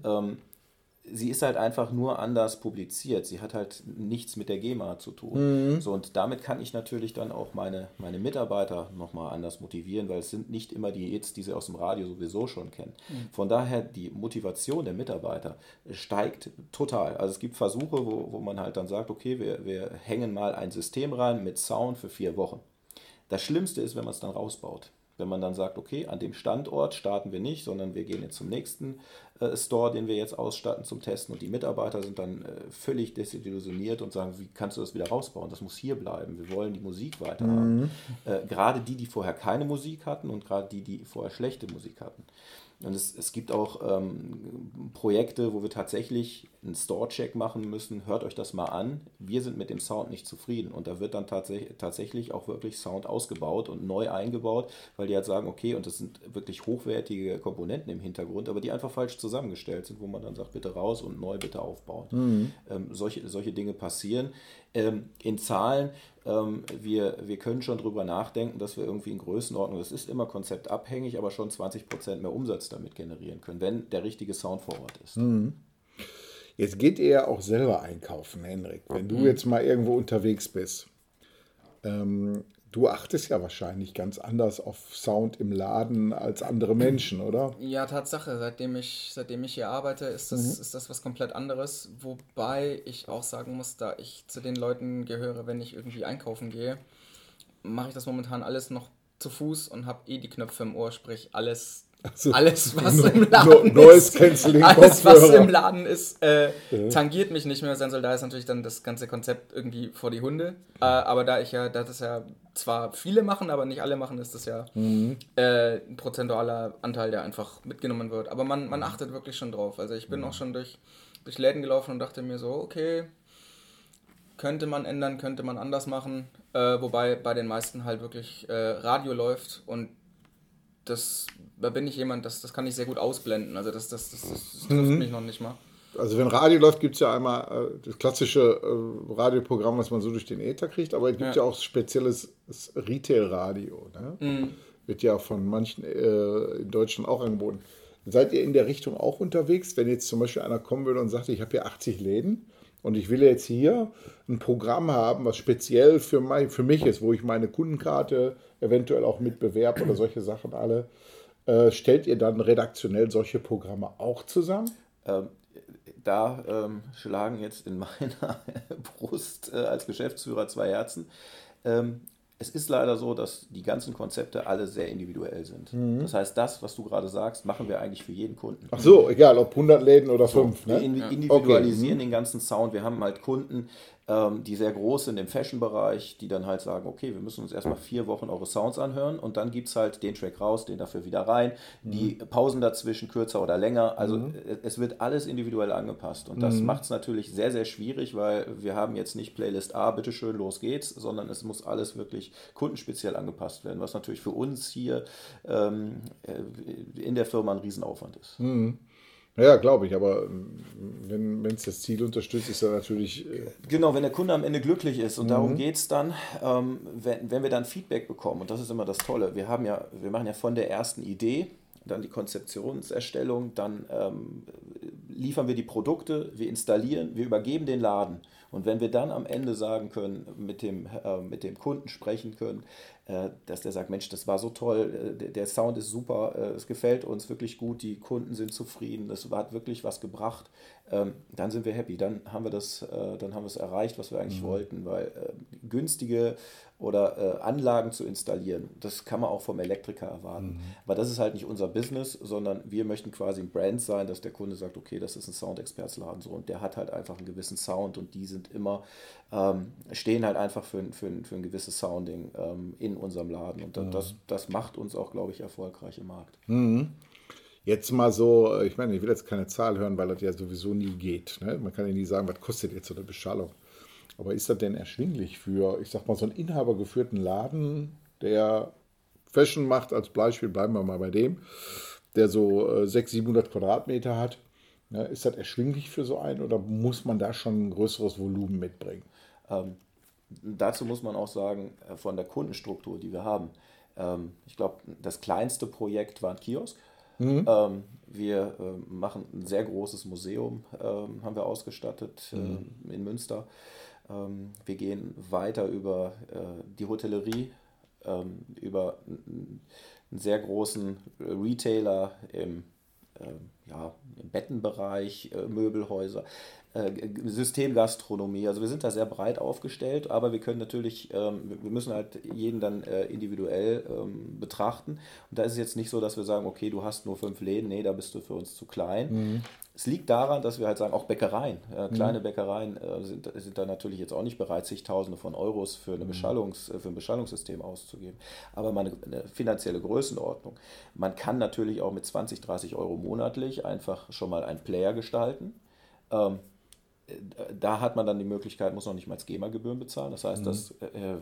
Sie ist halt einfach nur anders publiziert. Sie hat halt nichts mit der GEMA zu tun. Mhm. So, und damit kann ich natürlich dann auch meine, meine Mitarbeiter nochmal anders motivieren, weil es sind nicht immer die Hits, die sie aus dem Radio sowieso schon kennen. Mhm. Von daher, die Motivation der Mitarbeiter steigt total. Also es gibt Versuche, wo, wo man halt dann sagt, okay, wir, wir hängen mal ein System rein mit Sound für vier Wochen. Das Schlimmste ist, wenn man es dann rausbaut. Wenn man dann sagt, okay, an dem Standort starten wir nicht, sondern wir gehen jetzt zum nächsten äh, Store, den wir jetzt ausstatten zum Testen und die Mitarbeiter sind dann äh, völlig desillusioniert und sagen, wie kannst du das wieder rausbauen? Das muss hier bleiben. Wir wollen die Musik weiter haben. Mhm. Äh, gerade die, die vorher keine Musik hatten und gerade die, die vorher schlechte Musik hatten. Und es, es gibt auch ähm, Projekte, wo wir tatsächlich einen Store-Check machen müssen. Hört euch das mal an. Wir sind mit dem Sound nicht zufrieden. Und da wird dann tatsächlich, tatsächlich auch wirklich Sound ausgebaut und neu eingebaut, weil die halt sagen, okay, und das sind wirklich hochwertige Komponenten im Hintergrund, aber die einfach falsch zusammengestellt sind, wo man dann sagt, bitte raus und neu bitte aufbauen. Mhm. Ähm, solche, solche Dinge passieren. Ähm, in Zahlen ähm, wir, wir können schon darüber nachdenken, dass wir irgendwie in Größenordnung, das ist immer konzeptabhängig, aber schon 20% mehr Umsatz damit generieren können, wenn der richtige Sound vor Ort ist. Mhm. Jetzt geht ihr ja auch selber einkaufen, Henrik. Wenn du mhm. jetzt mal irgendwo unterwegs bist, ähm, Du achtest ja wahrscheinlich ganz anders auf Sound im Laden als andere Menschen, oder? Ja, Tatsache. Seitdem ich, seitdem ich hier arbeite, ist das, mhm. ist das was komplett anderes. Wobei ich auch sagen muss, da ich zu den Leuten gehöre, wenn ich irgendwie einkaufen gehe, mache ich das momentan alles noch zu Fuß und habe eh die Knöpfe im Ohr, sprich alles also, alles, was no, im Laden no, ist, alles, was im Laden ist, äh, ja. tangiert mich nicht mehr. Sein soll da ist natürlich dann das ganze Konzept irgendwie vor die Hunde. Äh, aber da ich ja, da das ja zwar viele machen, aber nicht alle machen, ist das ja mhm. äh, ein prozentualer Anteil, der einfach mitgenommen wird. Aber man, man achtet wirklich schon drauf. Also ich bin mhm. auch schon durch, durch Läden gelaufen und dachte mir so, okay, könnte man ändern, könnte man anders machen. Äh, wobei bei den meisten halt wirklich äh, Radio läuft und das, da bin ich jemand, das, das kann ich sehr gut ausblenden. Also das, das, das, das, mhm. mich noch nicht mal. Also wenn Radio läuft, gibt es ja einmal äh, das klassische äh, Radioprogramm, was man so durch den Äther kriegt, aber es gibt ja, ja auch spezielles Retail-Radio. Ne? Mhm. Wird ja von manchen äh, in Deutschland auch angeboten. Seid ihr in der Richtung auch unterwegs, wenn jetzt zum Beispiel einer kommen würde und sagt, ich habe hier 80 Läden und ich will jetzt hier ein Programm haben, was speziell für, mein, für mich ist, wo ich meine Kundenkarte eventuell auch mit bewerbe oder solche Sachen alle. Äh, stellt ihr dann redaktionell solche Programme auch zusammen? Ähm, da ähm, schlagen jetzt in meiner Brust äh, als Geschäftsführer zwei Herzen. Ähm, es ist leider so, dass die ganzen Konzepte alle sehr individuell sind. Mhm. Das heißt, das, was du gerade sagst, machen wir eigentlich für jeden Kunden. Ach so, egal, ob 100 Läden oder 5. So, ne? Wir individualisieren okay. den ganzen Sound. Wir haben halt Kunden, ähm, die sehr groß sind im Fashion-Bereich, die dann halt sagen, okay, wir müssen uns erstmal vier Wochen eure Sounds anhören und dann gibt es halt den Track raus, den dafür wieder rein, mhm. die Pausen dazwischen kürzer oder länger. Also mhm. es wird alles individuell angepasst und das mhm. macht es natürlich sehr, sehr schwierig, weil wir haben jetzt nicht Playlist A, bitteschön, los geht's, sondern es muss alles wirklich kundenspeziell angepasst werden, was natürlich für uns hier ähm, äh, in der Firma ein Riesenaufwand ist. Ja, glaube ich, aber ähm, wenn es das Ziel unterstützt, ist er natürlich. Äh genau, wenn der Kunde am Ende glücklich ist und mhm. darum geht es dann, ähm, wenn, wenn wir dann Feedback bekommen, und das ist immer das Tolle, wir haben ja, wir machen ja von der ersten Idee, dann die Konzeptionserstellung, dann ähm, liefern wir die Produkte, wir installieren, wir übergeben den Laden. Und wenn wir dann am Ende sagen können, mit dem, äh, mit dem Kunden sprechen können, äh, dass der sagt, Mensch, das war so toll, äh, der Sound ist super, äh, es gefällt uns wirklich gut, die Kunden sind zufrieden, das hat wirklich was gebracht, ähm, dann sind wir happy, dann haben wir das, dann haben wir es erreicht, was wir eigentlich mhm. wollten, weil günstige oder Anlagen zu installieren, das kann man auch vom Elektriker erwarten. Mhm. Aber das ist halt nicht unser Business, sondern wir möchten quasi ein Brand sein, dass der Kunde sagt, okay, das ist ein Soundexpertsladen so und der hat halt einfach einen gewissen Sound und die sind immer, ähm, stehen halt einfach für, für, für ein gewisses Sounding ähm, in unserem Laden. Und das, das, das macht uns auch, glaube ich, erfolgreich im Markt. Mhm. Jetzt mal so, äh, ich meine, ich will jetzt keine Zahl hören, weil das ja sowieso nie geht. Ne? Man kann ja nie sagen, was kostet jetzt so eine Beschallung. Aber ist das denn erschwinglich für, ich sag mal, so einen inhabergeführten Laden, der Fashion macht, als Beispiel, bleiben wir mal bei dem, der so äh, 600, 700 Quadratmeter hat? Ja, ne? ist das erschwinglich für so einen oder muss man da schon ein größeres Volumen mitbringen? Ähm, dazu muss man auch sagen, äh, von der Kundenstruktur, die wir haben. Ähm, ich glaube, das kleinste Projekt war ein Kiosk. Mhm. Ähm, wir äh, machen ein sehr großes Museum, ähm, haben wir ausgestattet mhm. äh, in Münster. Ähm, wir gehen weiter über äh, die Hotellerie, ähm, über einen sehr großen Retailer im, äh, ja, im Bettenbereich, äh, Möbelhäuser. Äh, Systemgastronomie. Also wir sind da sehr breit aufgestellt, aber wir können natürlich, ähm, wir müssen halt jeden dann äh, individuell ähm, betrachten. Und da ist es jetzt nicht so, dass wir sagen, okay, du hast nur fünf Läden, nee, da bist du für uns zu klein. Mhm. Es liegt daran, dass wir halt sagen, auch Bäckereien, äh, kleine mhm. Bäckereien äh, sind, sind da natürlich jetzt auch nicht bereit, zigtausende von Euros für, eine mhm. Beschallungs, für ein Beschallungssystem auszugeben. Aber mal eine, eine, finanzielle Größenordnung. Man kann natürlich auch mit 20, 30 Euro monatlich einfach schon mal einen Player gestalten. Ähm, da hat man dann die Möglichkeit, muss noch nicht mal GEMA-Gebühren bezahlen. Das heißt, mhm. das äh,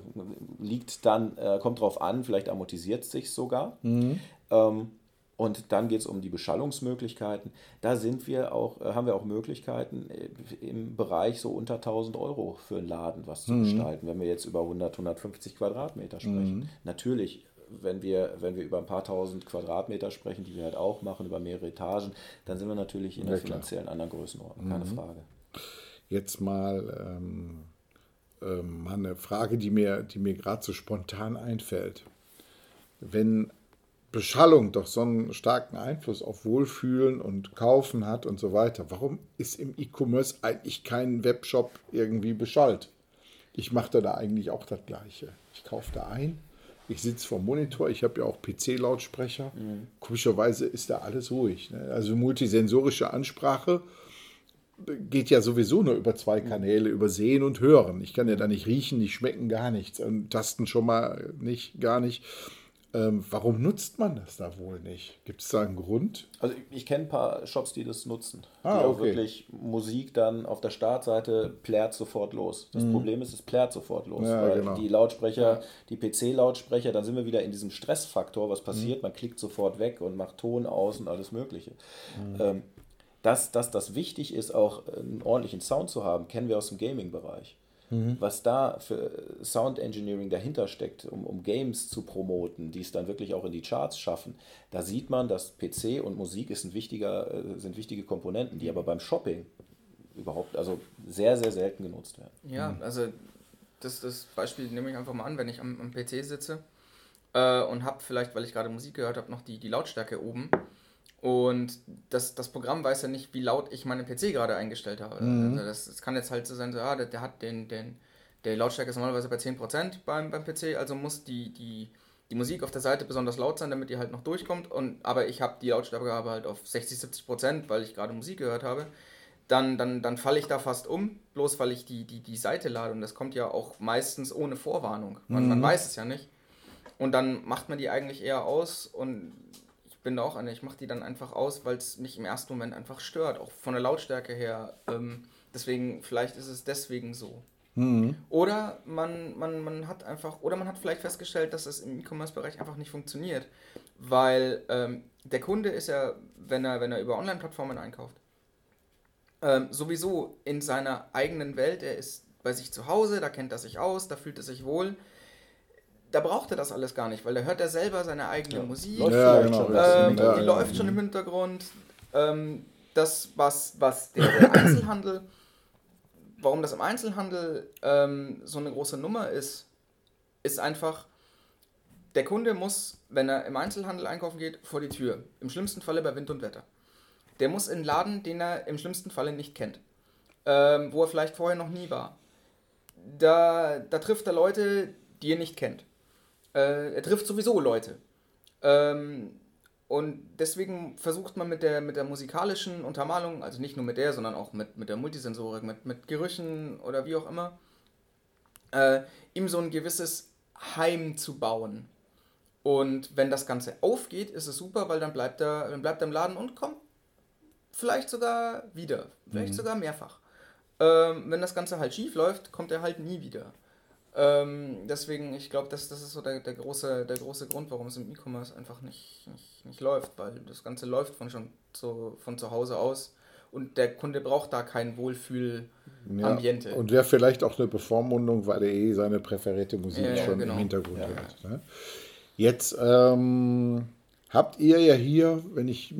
liegt dann, äh, kommt drauf an, vielleicht amortisiert es sich sogar. Mhm. Ähm, und dann geht es um die Beschallungsmöglichkeiten. Da sind wir auch, äh, haben wir auch Möglichkeiten äh, im Bereich so unter 1000 Euro für einen Laden was zu mhm. gestalten, wenn wir jetzt über 100, 150 Quadratmeter sprechen. Mhm. Natürlich wenn wir, wenn wir über ein paar tausend Quadratmeter sprechen, die wir halt auch machen, über mehrere Etagen, dann sind wir natürlich in ja, der finanziellen anderen Größenordnung, keine mhm. Frage. Jetzt mal, ähm, ähm, eine Frage, die mir, die mir gerade so spontan einfällt. Wenn Beschallung doch so einen starken Einfluss auf Wohlfühlen und Kaufen hat und so weiter, warum ist im E-Commerce eigentlich kein Webshop irgendwie beschallt? Ich mache da eigentlich auch das Gleiche. Ich kaufe da ein, ich sitze vor dem Monitor, ich habe ja auch PC-Lautsprecher. Mhm. Komischerweise ist da alles ruhig. Ne? Also multisensorische Ansprache geht ja sowieso nur über zwei Kanäle, über Sehen und Hören. Ich kann ja da nicht riechen, nicht schmecken, gar nichts. Und Tasten schon mal nicht, gar nicht. Ähm, warum nutzt man das da wohl nicht? Gibt es da einen Grund? Also ich, ich kenne ein paar Shops, die das nutzen. Ah, die auch okay. wirklich Musik dann auf der Startseite plärt sofort los. Das mhm. Problem ist, es plärt sofort los. Ja, weil genau. die Lautsprecher, die PC-Lautsprecher, dann sind wir wieder in diesem Stressfaktor, was passiert, mhm. man klickt sofort weg und macht Ton aus und alles Mögliche. Mhm. Ähm, dass, dass das wichtig ist, auch einen ordentlichen Sound zu haben, kennen wir aus dem Gaming-Bereich. Mhm. Was da für Sound Engineering dahinter steckt, um, um Games zu promoten, die es dann wirklich auch in die Charts schaffen, da sieht man, dass PC und Musik ist ein wichtiger, äh, sind wichtige Komponenten, die aber beim Shopping überhaupt, also sehr, sehr selten genutzt werden. Ja, mhm. also das, das Beispiel nehme ich einfach mal an, wenn ich am, am PC sitze äh, und habe vielleicht, weil ich gerade Musik gehört habe, noch die, die Lautstärke oben und das, das Programm weiß ja nicht, wie laut ich meinen PC gerade eingestellt habe. Mhm. Also das, das kann jetzt halt so sein, so, ah, der, der hat den, den, der Lautstärke ist normalerweise bei 10% beim, beim PC, also muss die, die, die Musik auf der Seite besonders laut sein, damit die halt noch durchkommt. Und, aber ich habe die Lautstärke halt auf 60, 70%, weil ich gerade Musik gehört habe. Dann, dann, dann falle ich da fast um, bloß weil ich die, die, die Seite lade. Und das kommt ja auch meistens ohne Vorwarnung. Man, mhm. man weiß es ja nicht. Und dann macht man die eigentlich eher aus und bin da auch eine, ich mache die dann einfach aus, weil es mich im ersten Moment einfach stört, auch von der Lautstärke her. Ähm, deswegen, vielleicht ist es deswegen so. Mhm. Oder man, man, man hat einfach, oder man hat vielleicht festgestellt, dass es im E-Commerce-Bereich einfach nicht funktioniert. Weil ähm, der Kunde ist ja, wenn er, wenn er über Online-Plattformen einkauft, ähm, sowieso in seiner eigenen Welt, er ist bei sich zu Hause, da kennt er sich aus, da fühlt er sich wohl. Da braucht er das alles gar nicht, weil da hört er selber seine eigene ja. Musik. Läuft ja, genau. ähm, die läuft schon im Hintergrund. Ähm, das, was, was der, der Einzelhandel warum das im Einzelhandel ähm, so eine große Nummer ist, ist einfach, der Kunde muss, wenn er im Einzelhandel einkaufen geht, vor die Tür. Im schlimmsten Falle bei Wind und Wetter. Der muss in einen Laden, den er im schlimmsten Falle nicht kennt. Ähm, wo er vielleicht vorher noch nie war. Da, da trifft er Leute, die er nicht kennt. Äh, er trifft sowieso Leute. Ähm, und deswegen versucht man mit der, mit der musikalischen Untermalung, also nicht nur mit der, sondern auch mit, mit der Multisensorik, mit, mit Gerüchen oder wie auch immer, äh, ihm so ein gewisses Heim zu bauen. Und wenn das Ganze aufgeht, ist es super, weil dann bleibt er, dann bleibt er im Laden und kommt vielleicht sogar wieder, vielleicht mhm. sogar mehrfach. Ähm, wenn das Ganze halt schief läuft, kommt er halt nie wieder. Ähm, deswegen, ich glaube, das, das ist so der, der, große, der große Grund, warum es im E-Commerce einfach nicht, nicht, nicht läuft, weil das Ganze läuft von schon zu, von zu Hause aus und der Kunde braucht da kein Wohlfühl-Ambiente. Ja, und wäre vielleicht auch eine Bevormundung, weil er eh seine präferierte Musik ja, schon genau. im Hintergrund ja. hat. Ne? Jetzt ähm, habt ihr ja hier, wenn ich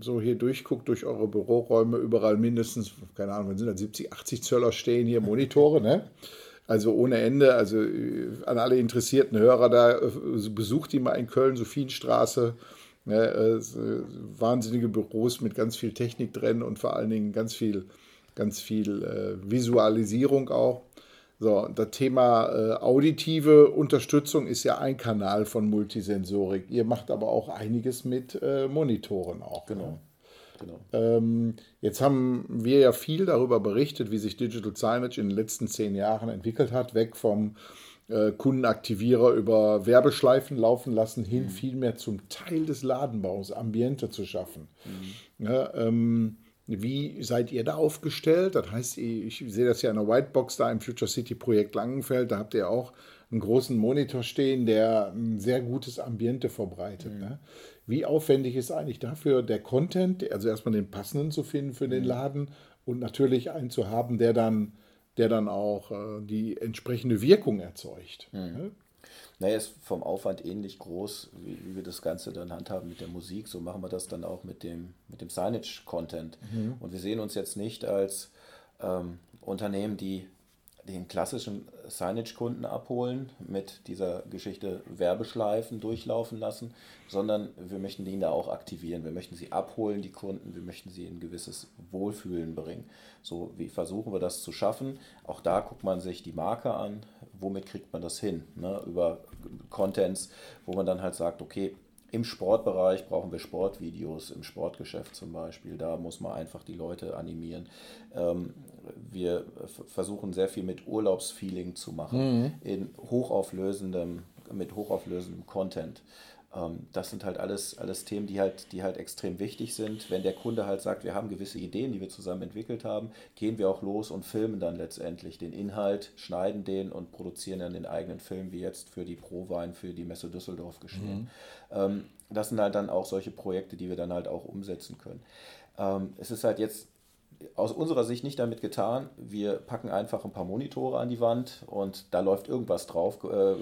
so hier durchgucke, durch eure Büroräume, überall mindestens, keine Ahnung, sind das 70, 80 Zöller stehen hier Monitore, ne? Also ohne Ende, also äh, an alle interessierten Hörer da, äh, besucht die mal in Köln, Sophienstraße. Ne, äh, wahnsinnige Büros mit ganz viel Technik drin und vor allen Dingen ganz viel, ganz viel äh, Visualisierung auch. So, das Thema äh, auditive Unterstützung ist ja ein Kanal von Multisensorik. Ihr macht aber auch einiges mit äh, Monitoren auch. Genau. Ne? Genau. Ähm, jetzt haben wir ja viel darüber berichtet, wie sich Digital Signage in den letzten zehn Jahren entwickelt hat, weg vom äh, Kundenaktivierer über Werbeschleifen laufen lassen, hin mhm. vielmehr zum Teil des Ladenbaus, Ambiente zu schaffen. Mhm. Ja, ähm, wie seid ihr da aufgestellt? Das heißt, ich sehe das ja in der Whitebox da im Future City Projekt Langenfeld, da habt ihr auch einen großen Monitor stehen, der ein sehr gutes Ambiente verbreitet. Mhm. Ne? Wie aufwendig ist eigentlich dafür der Content, also erstmal den passenden zu finden für den mhm. Laden und natürlich einen zu haben, der dann, der dann auch äh, die entsprechende Wirkung erzeugt. Mhm. Ne? Naja, ist vom Aufwand ähnlich groß, wie, wie, wir das Ganze dann handhaben mit der Musik. So machen wir das dann auch mit dem, mit dem Signage-Content. Mhm. Und wir sehen uns jetzt nicht als ähm, Unternehmen, die den klassischen Signage-Kunden abholen, mit dieser Geschichte Werbeschleifen durchlaufen lassen, sondern wir möchten die da auch aktivieren. Wir möchten sie abholen, die Kunden, wir möchten sie in ein gewisses Wohlfühlen bringen. So wie versuchen wir das zu schaffen. Auch da guckt man sich die Marke an, womit kriegt man das hin? Ne? Über Contents, wo man dann halt sagt, okay, im Sportbereich brauchen wir Sportvideos, im Sportgeschäft zum Beispiel. Da muss man einfach die Leute animieren. Ähm, wir versuchen sehr viel mit Urlaubsfeeling zu machen, mhm. in hochauflösendem, mit hochauflösendem Content. Ähm, das sind halt alles, alles Themen, die halt, die halt extrem wichtig sind. Wenn der Kunde halt sagt, wir haben gewisse Ideen, die wir zusammen entwickelt haben, gehen wir auch los und filmen dann letztendlich den Inhalt, schneiden den und produzieren dann den eigenen Film, wie jetzt für die ProWein, für die Messe Düsseldorf geschehen. Mhm. Ähm, das sind halt dann auch solche Projekte, die wir dann halt auch umsetzen können. Ähm, es ist halt jetzt aus unserer Sicht nicht damit getan. Wir packen einfach ein paar Monitore an die Wand und da läuft irgendwas drauf. Äh,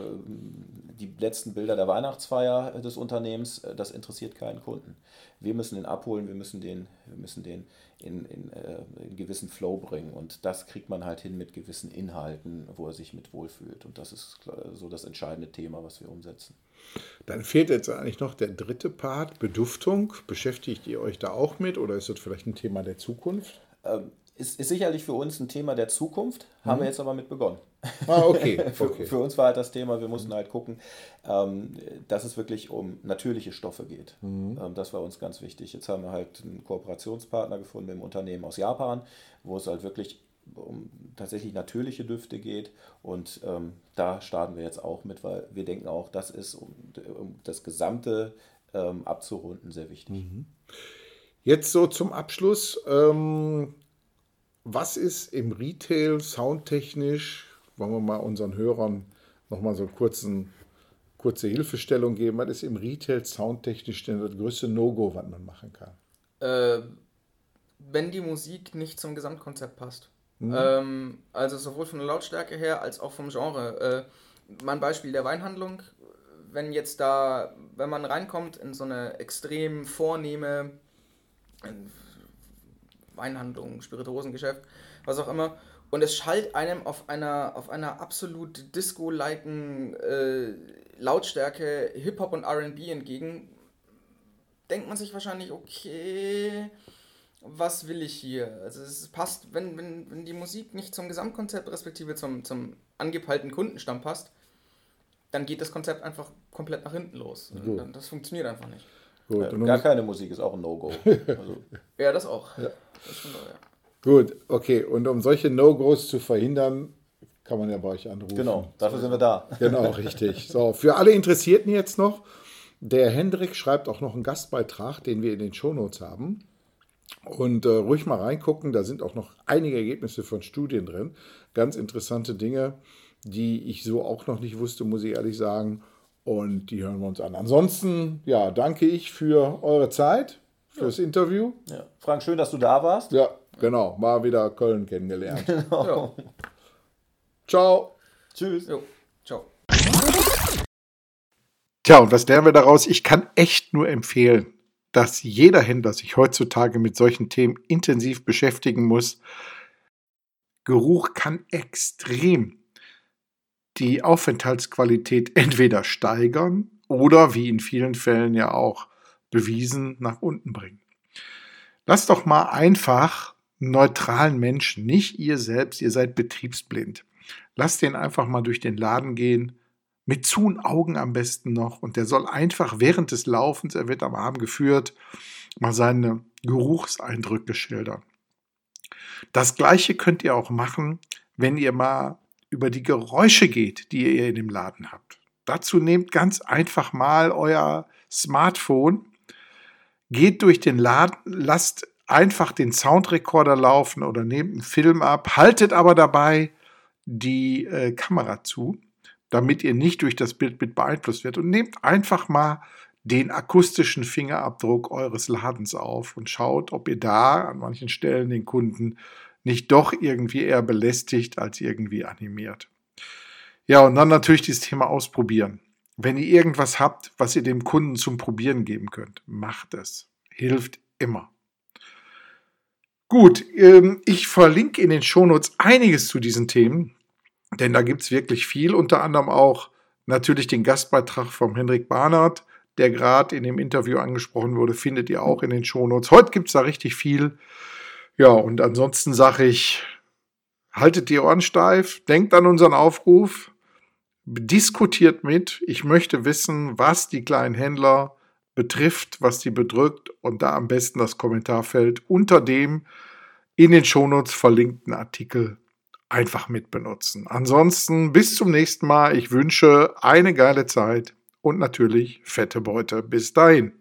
die letzten Bilder der Weihnachtsfeier des Unternehmens, äh, das interessiert keinen Kunden. Wir müssen den abholen, wir müssen den, wir müssen den in, in, äh, in gewissen Flow bringen und das kriegt man halt hin mit gewissen Inhalten, wo er sich mit wohlfühlt. Und das ist so das entscheidende Thema, was wir umsetzen. Dann fehlt jetzt eigentlich noch der dritte Part, Beduftung. Beschäftigt ihr euch da auch mit oder ist das vielleicht ein Thema der Zukunft? Ähm, ist, ist sicherlich für uns ein Thema der Zukunft, haben mhm. wir jetzt aber mit begonnen. Ah, okay. für, okay. für uns war halt das Thema, wir mussten halt gucken, ähm, dass es wirklich um natürliche Stoffe geht. Mhm. Ähm, das war uns ganz wichtig. Jetzt haben wir halt einen Kooperationspartner gefunden mit einem Unternehmen aus Japan, wo es halt wirklich um tatsächlich natürliche Düfte geht. Und ähm, da starten wir jetzt auch mit, weil wir denken auch, das ist, um, um das Gesamte ähm, abzurunden, sehr wichtig. Jetzt so zum Abschluss. Ähm, was ist im Retail soundtechnisch, wollen wir mal unseren Hörern nochmal so kurzen, kurze Hilfestellung geben, was ist im Retail soundtechnisch denn das größte No-Go, was man machen kann? Äh, wenn die Musik nicht zum Gesamtkonzept passt. Ähm, also sowohl von der Lautstärke her als auch vom Genre. Äh, mal ein Beispiel der Weinhandlung. Wenn jetzt da, wenn man reinkommt in so eine extrem vornehme äh, Weinhandlung, Spirituosengeschäft, was auch immer, und es schallt einem auf einer, auf einer absolut disco-liken äh, Lautstärke Hip-Hop und RB entgegen, denkt man sich wahrscheinlich, okay, was will ich hier? Also es passt, wenn, wenn, wenn die Musik nicht zum Gesamtkonzept respektive zum, zum angepeilten Kundenstamm passt, dann geht das Konzept einfach komplett nach hinten los. Dann, das funktioniert einfach nicht. Gut, Äh, und Gar keine Musik ist auch ein No-Go. Also, Ja, das auch. Das ist schon so, ja. gut, okay. Und um solche No-Gos zu verhindern, kann man ja bei euch anrufen. genau, dafür sind wir da. Genau, richtig. So, für alle Interessierten jetzt noch, der Hendrik schreibt auch noch einen Gastbeitrag, den wir in den Shownotes haben. Und äh, ruhig mal reingucken, da sind auch noch einige Ergebnisse von Studien drin. Ganz interessante Dinge, die ich so auch noch nicht wusste, muss ich ehrlich sagen. Und die hören wir uns an. Ansonsten, ja, danke ich für eure Zeit, fürs Interview. Ja. Frank, schön, dass du da warst. Ja, genau, mal wieder Köln kennengelernt. ja. Ciao. Tschüss. Jo, ciao. Tja, und was lernen wir daraus? Ich kann echt nur empfehlen, dass jeder Händler sich heutzutage mit solchen Themen intensiv beschäftigen muss. Geruch kann extrem die Aufenthaltsqualität entweder steigern oder, wie in vielen Fällen ja auch bewiesen, nach unten bringen. Lasst doch mal einfach neutralen Menschen, nicht ihr selbst, ihr seid betriebsblind. Lasst den einfach mal durch den Laden gehen, mit zu und Augen am besten noch. Und der soll einfach während des Laufens, er wird am Arm geführt, mal seine Geruchseindrücke schildern. Das gleiche könnt ihr auch machen, wenn ihr mal über die Geräusche geht, die ihr in dem Laden habt. Dazu nehmt ganz einfach mal euer Smartphone, geht durch den Laden, lasst einfach den Soundrecorder laufen oder nehmt einen Film ab, haltet aber dabei die äh, Kamera zu damit ihr nicht durch das Bild mit beeinflusst werdet. Und nehmt einfach mal den akustischen Fingerabdruck eures Ladens auf und schaut, ob ihr da an manchen Stellen den Kunden nicht doch irgendwie eher belästigt als irgendwie animiert. Ja, und dann natürlich dieses Thema ausprobieren. Wenn ihr irgendwas habt, was ihr dem Kunden zum Probieren geben könnt, macht es. Hilft immer. Gut, ähm, ich verlinke in den Shownotes einiges zu diesen Themen. Denn da gibt es wirklich viel, unter anderem auch natürlich den Gastbeitrag vom Henrik Barnard, der gerade in dem Interview angesprochen wurde, findet ihr auch in den Shownotes. Heute gibt es da richtig viel. Ja, und ansonsten sage ich, haltet die Ohren steif, denkt an unseren Aufruf, diskutiert mit. Ich möchte wissen, was die kleinen Händler betrifft, was die bedrückt und da am besten das Kommentarfeld unter dem in den Shownotes verlinkten Artikel einfach mitbenutzen. Ansonsten bis zum nächsten Mal. Ich wünsche eine geile Zeit und natürlich fette Beute. Bis dahin.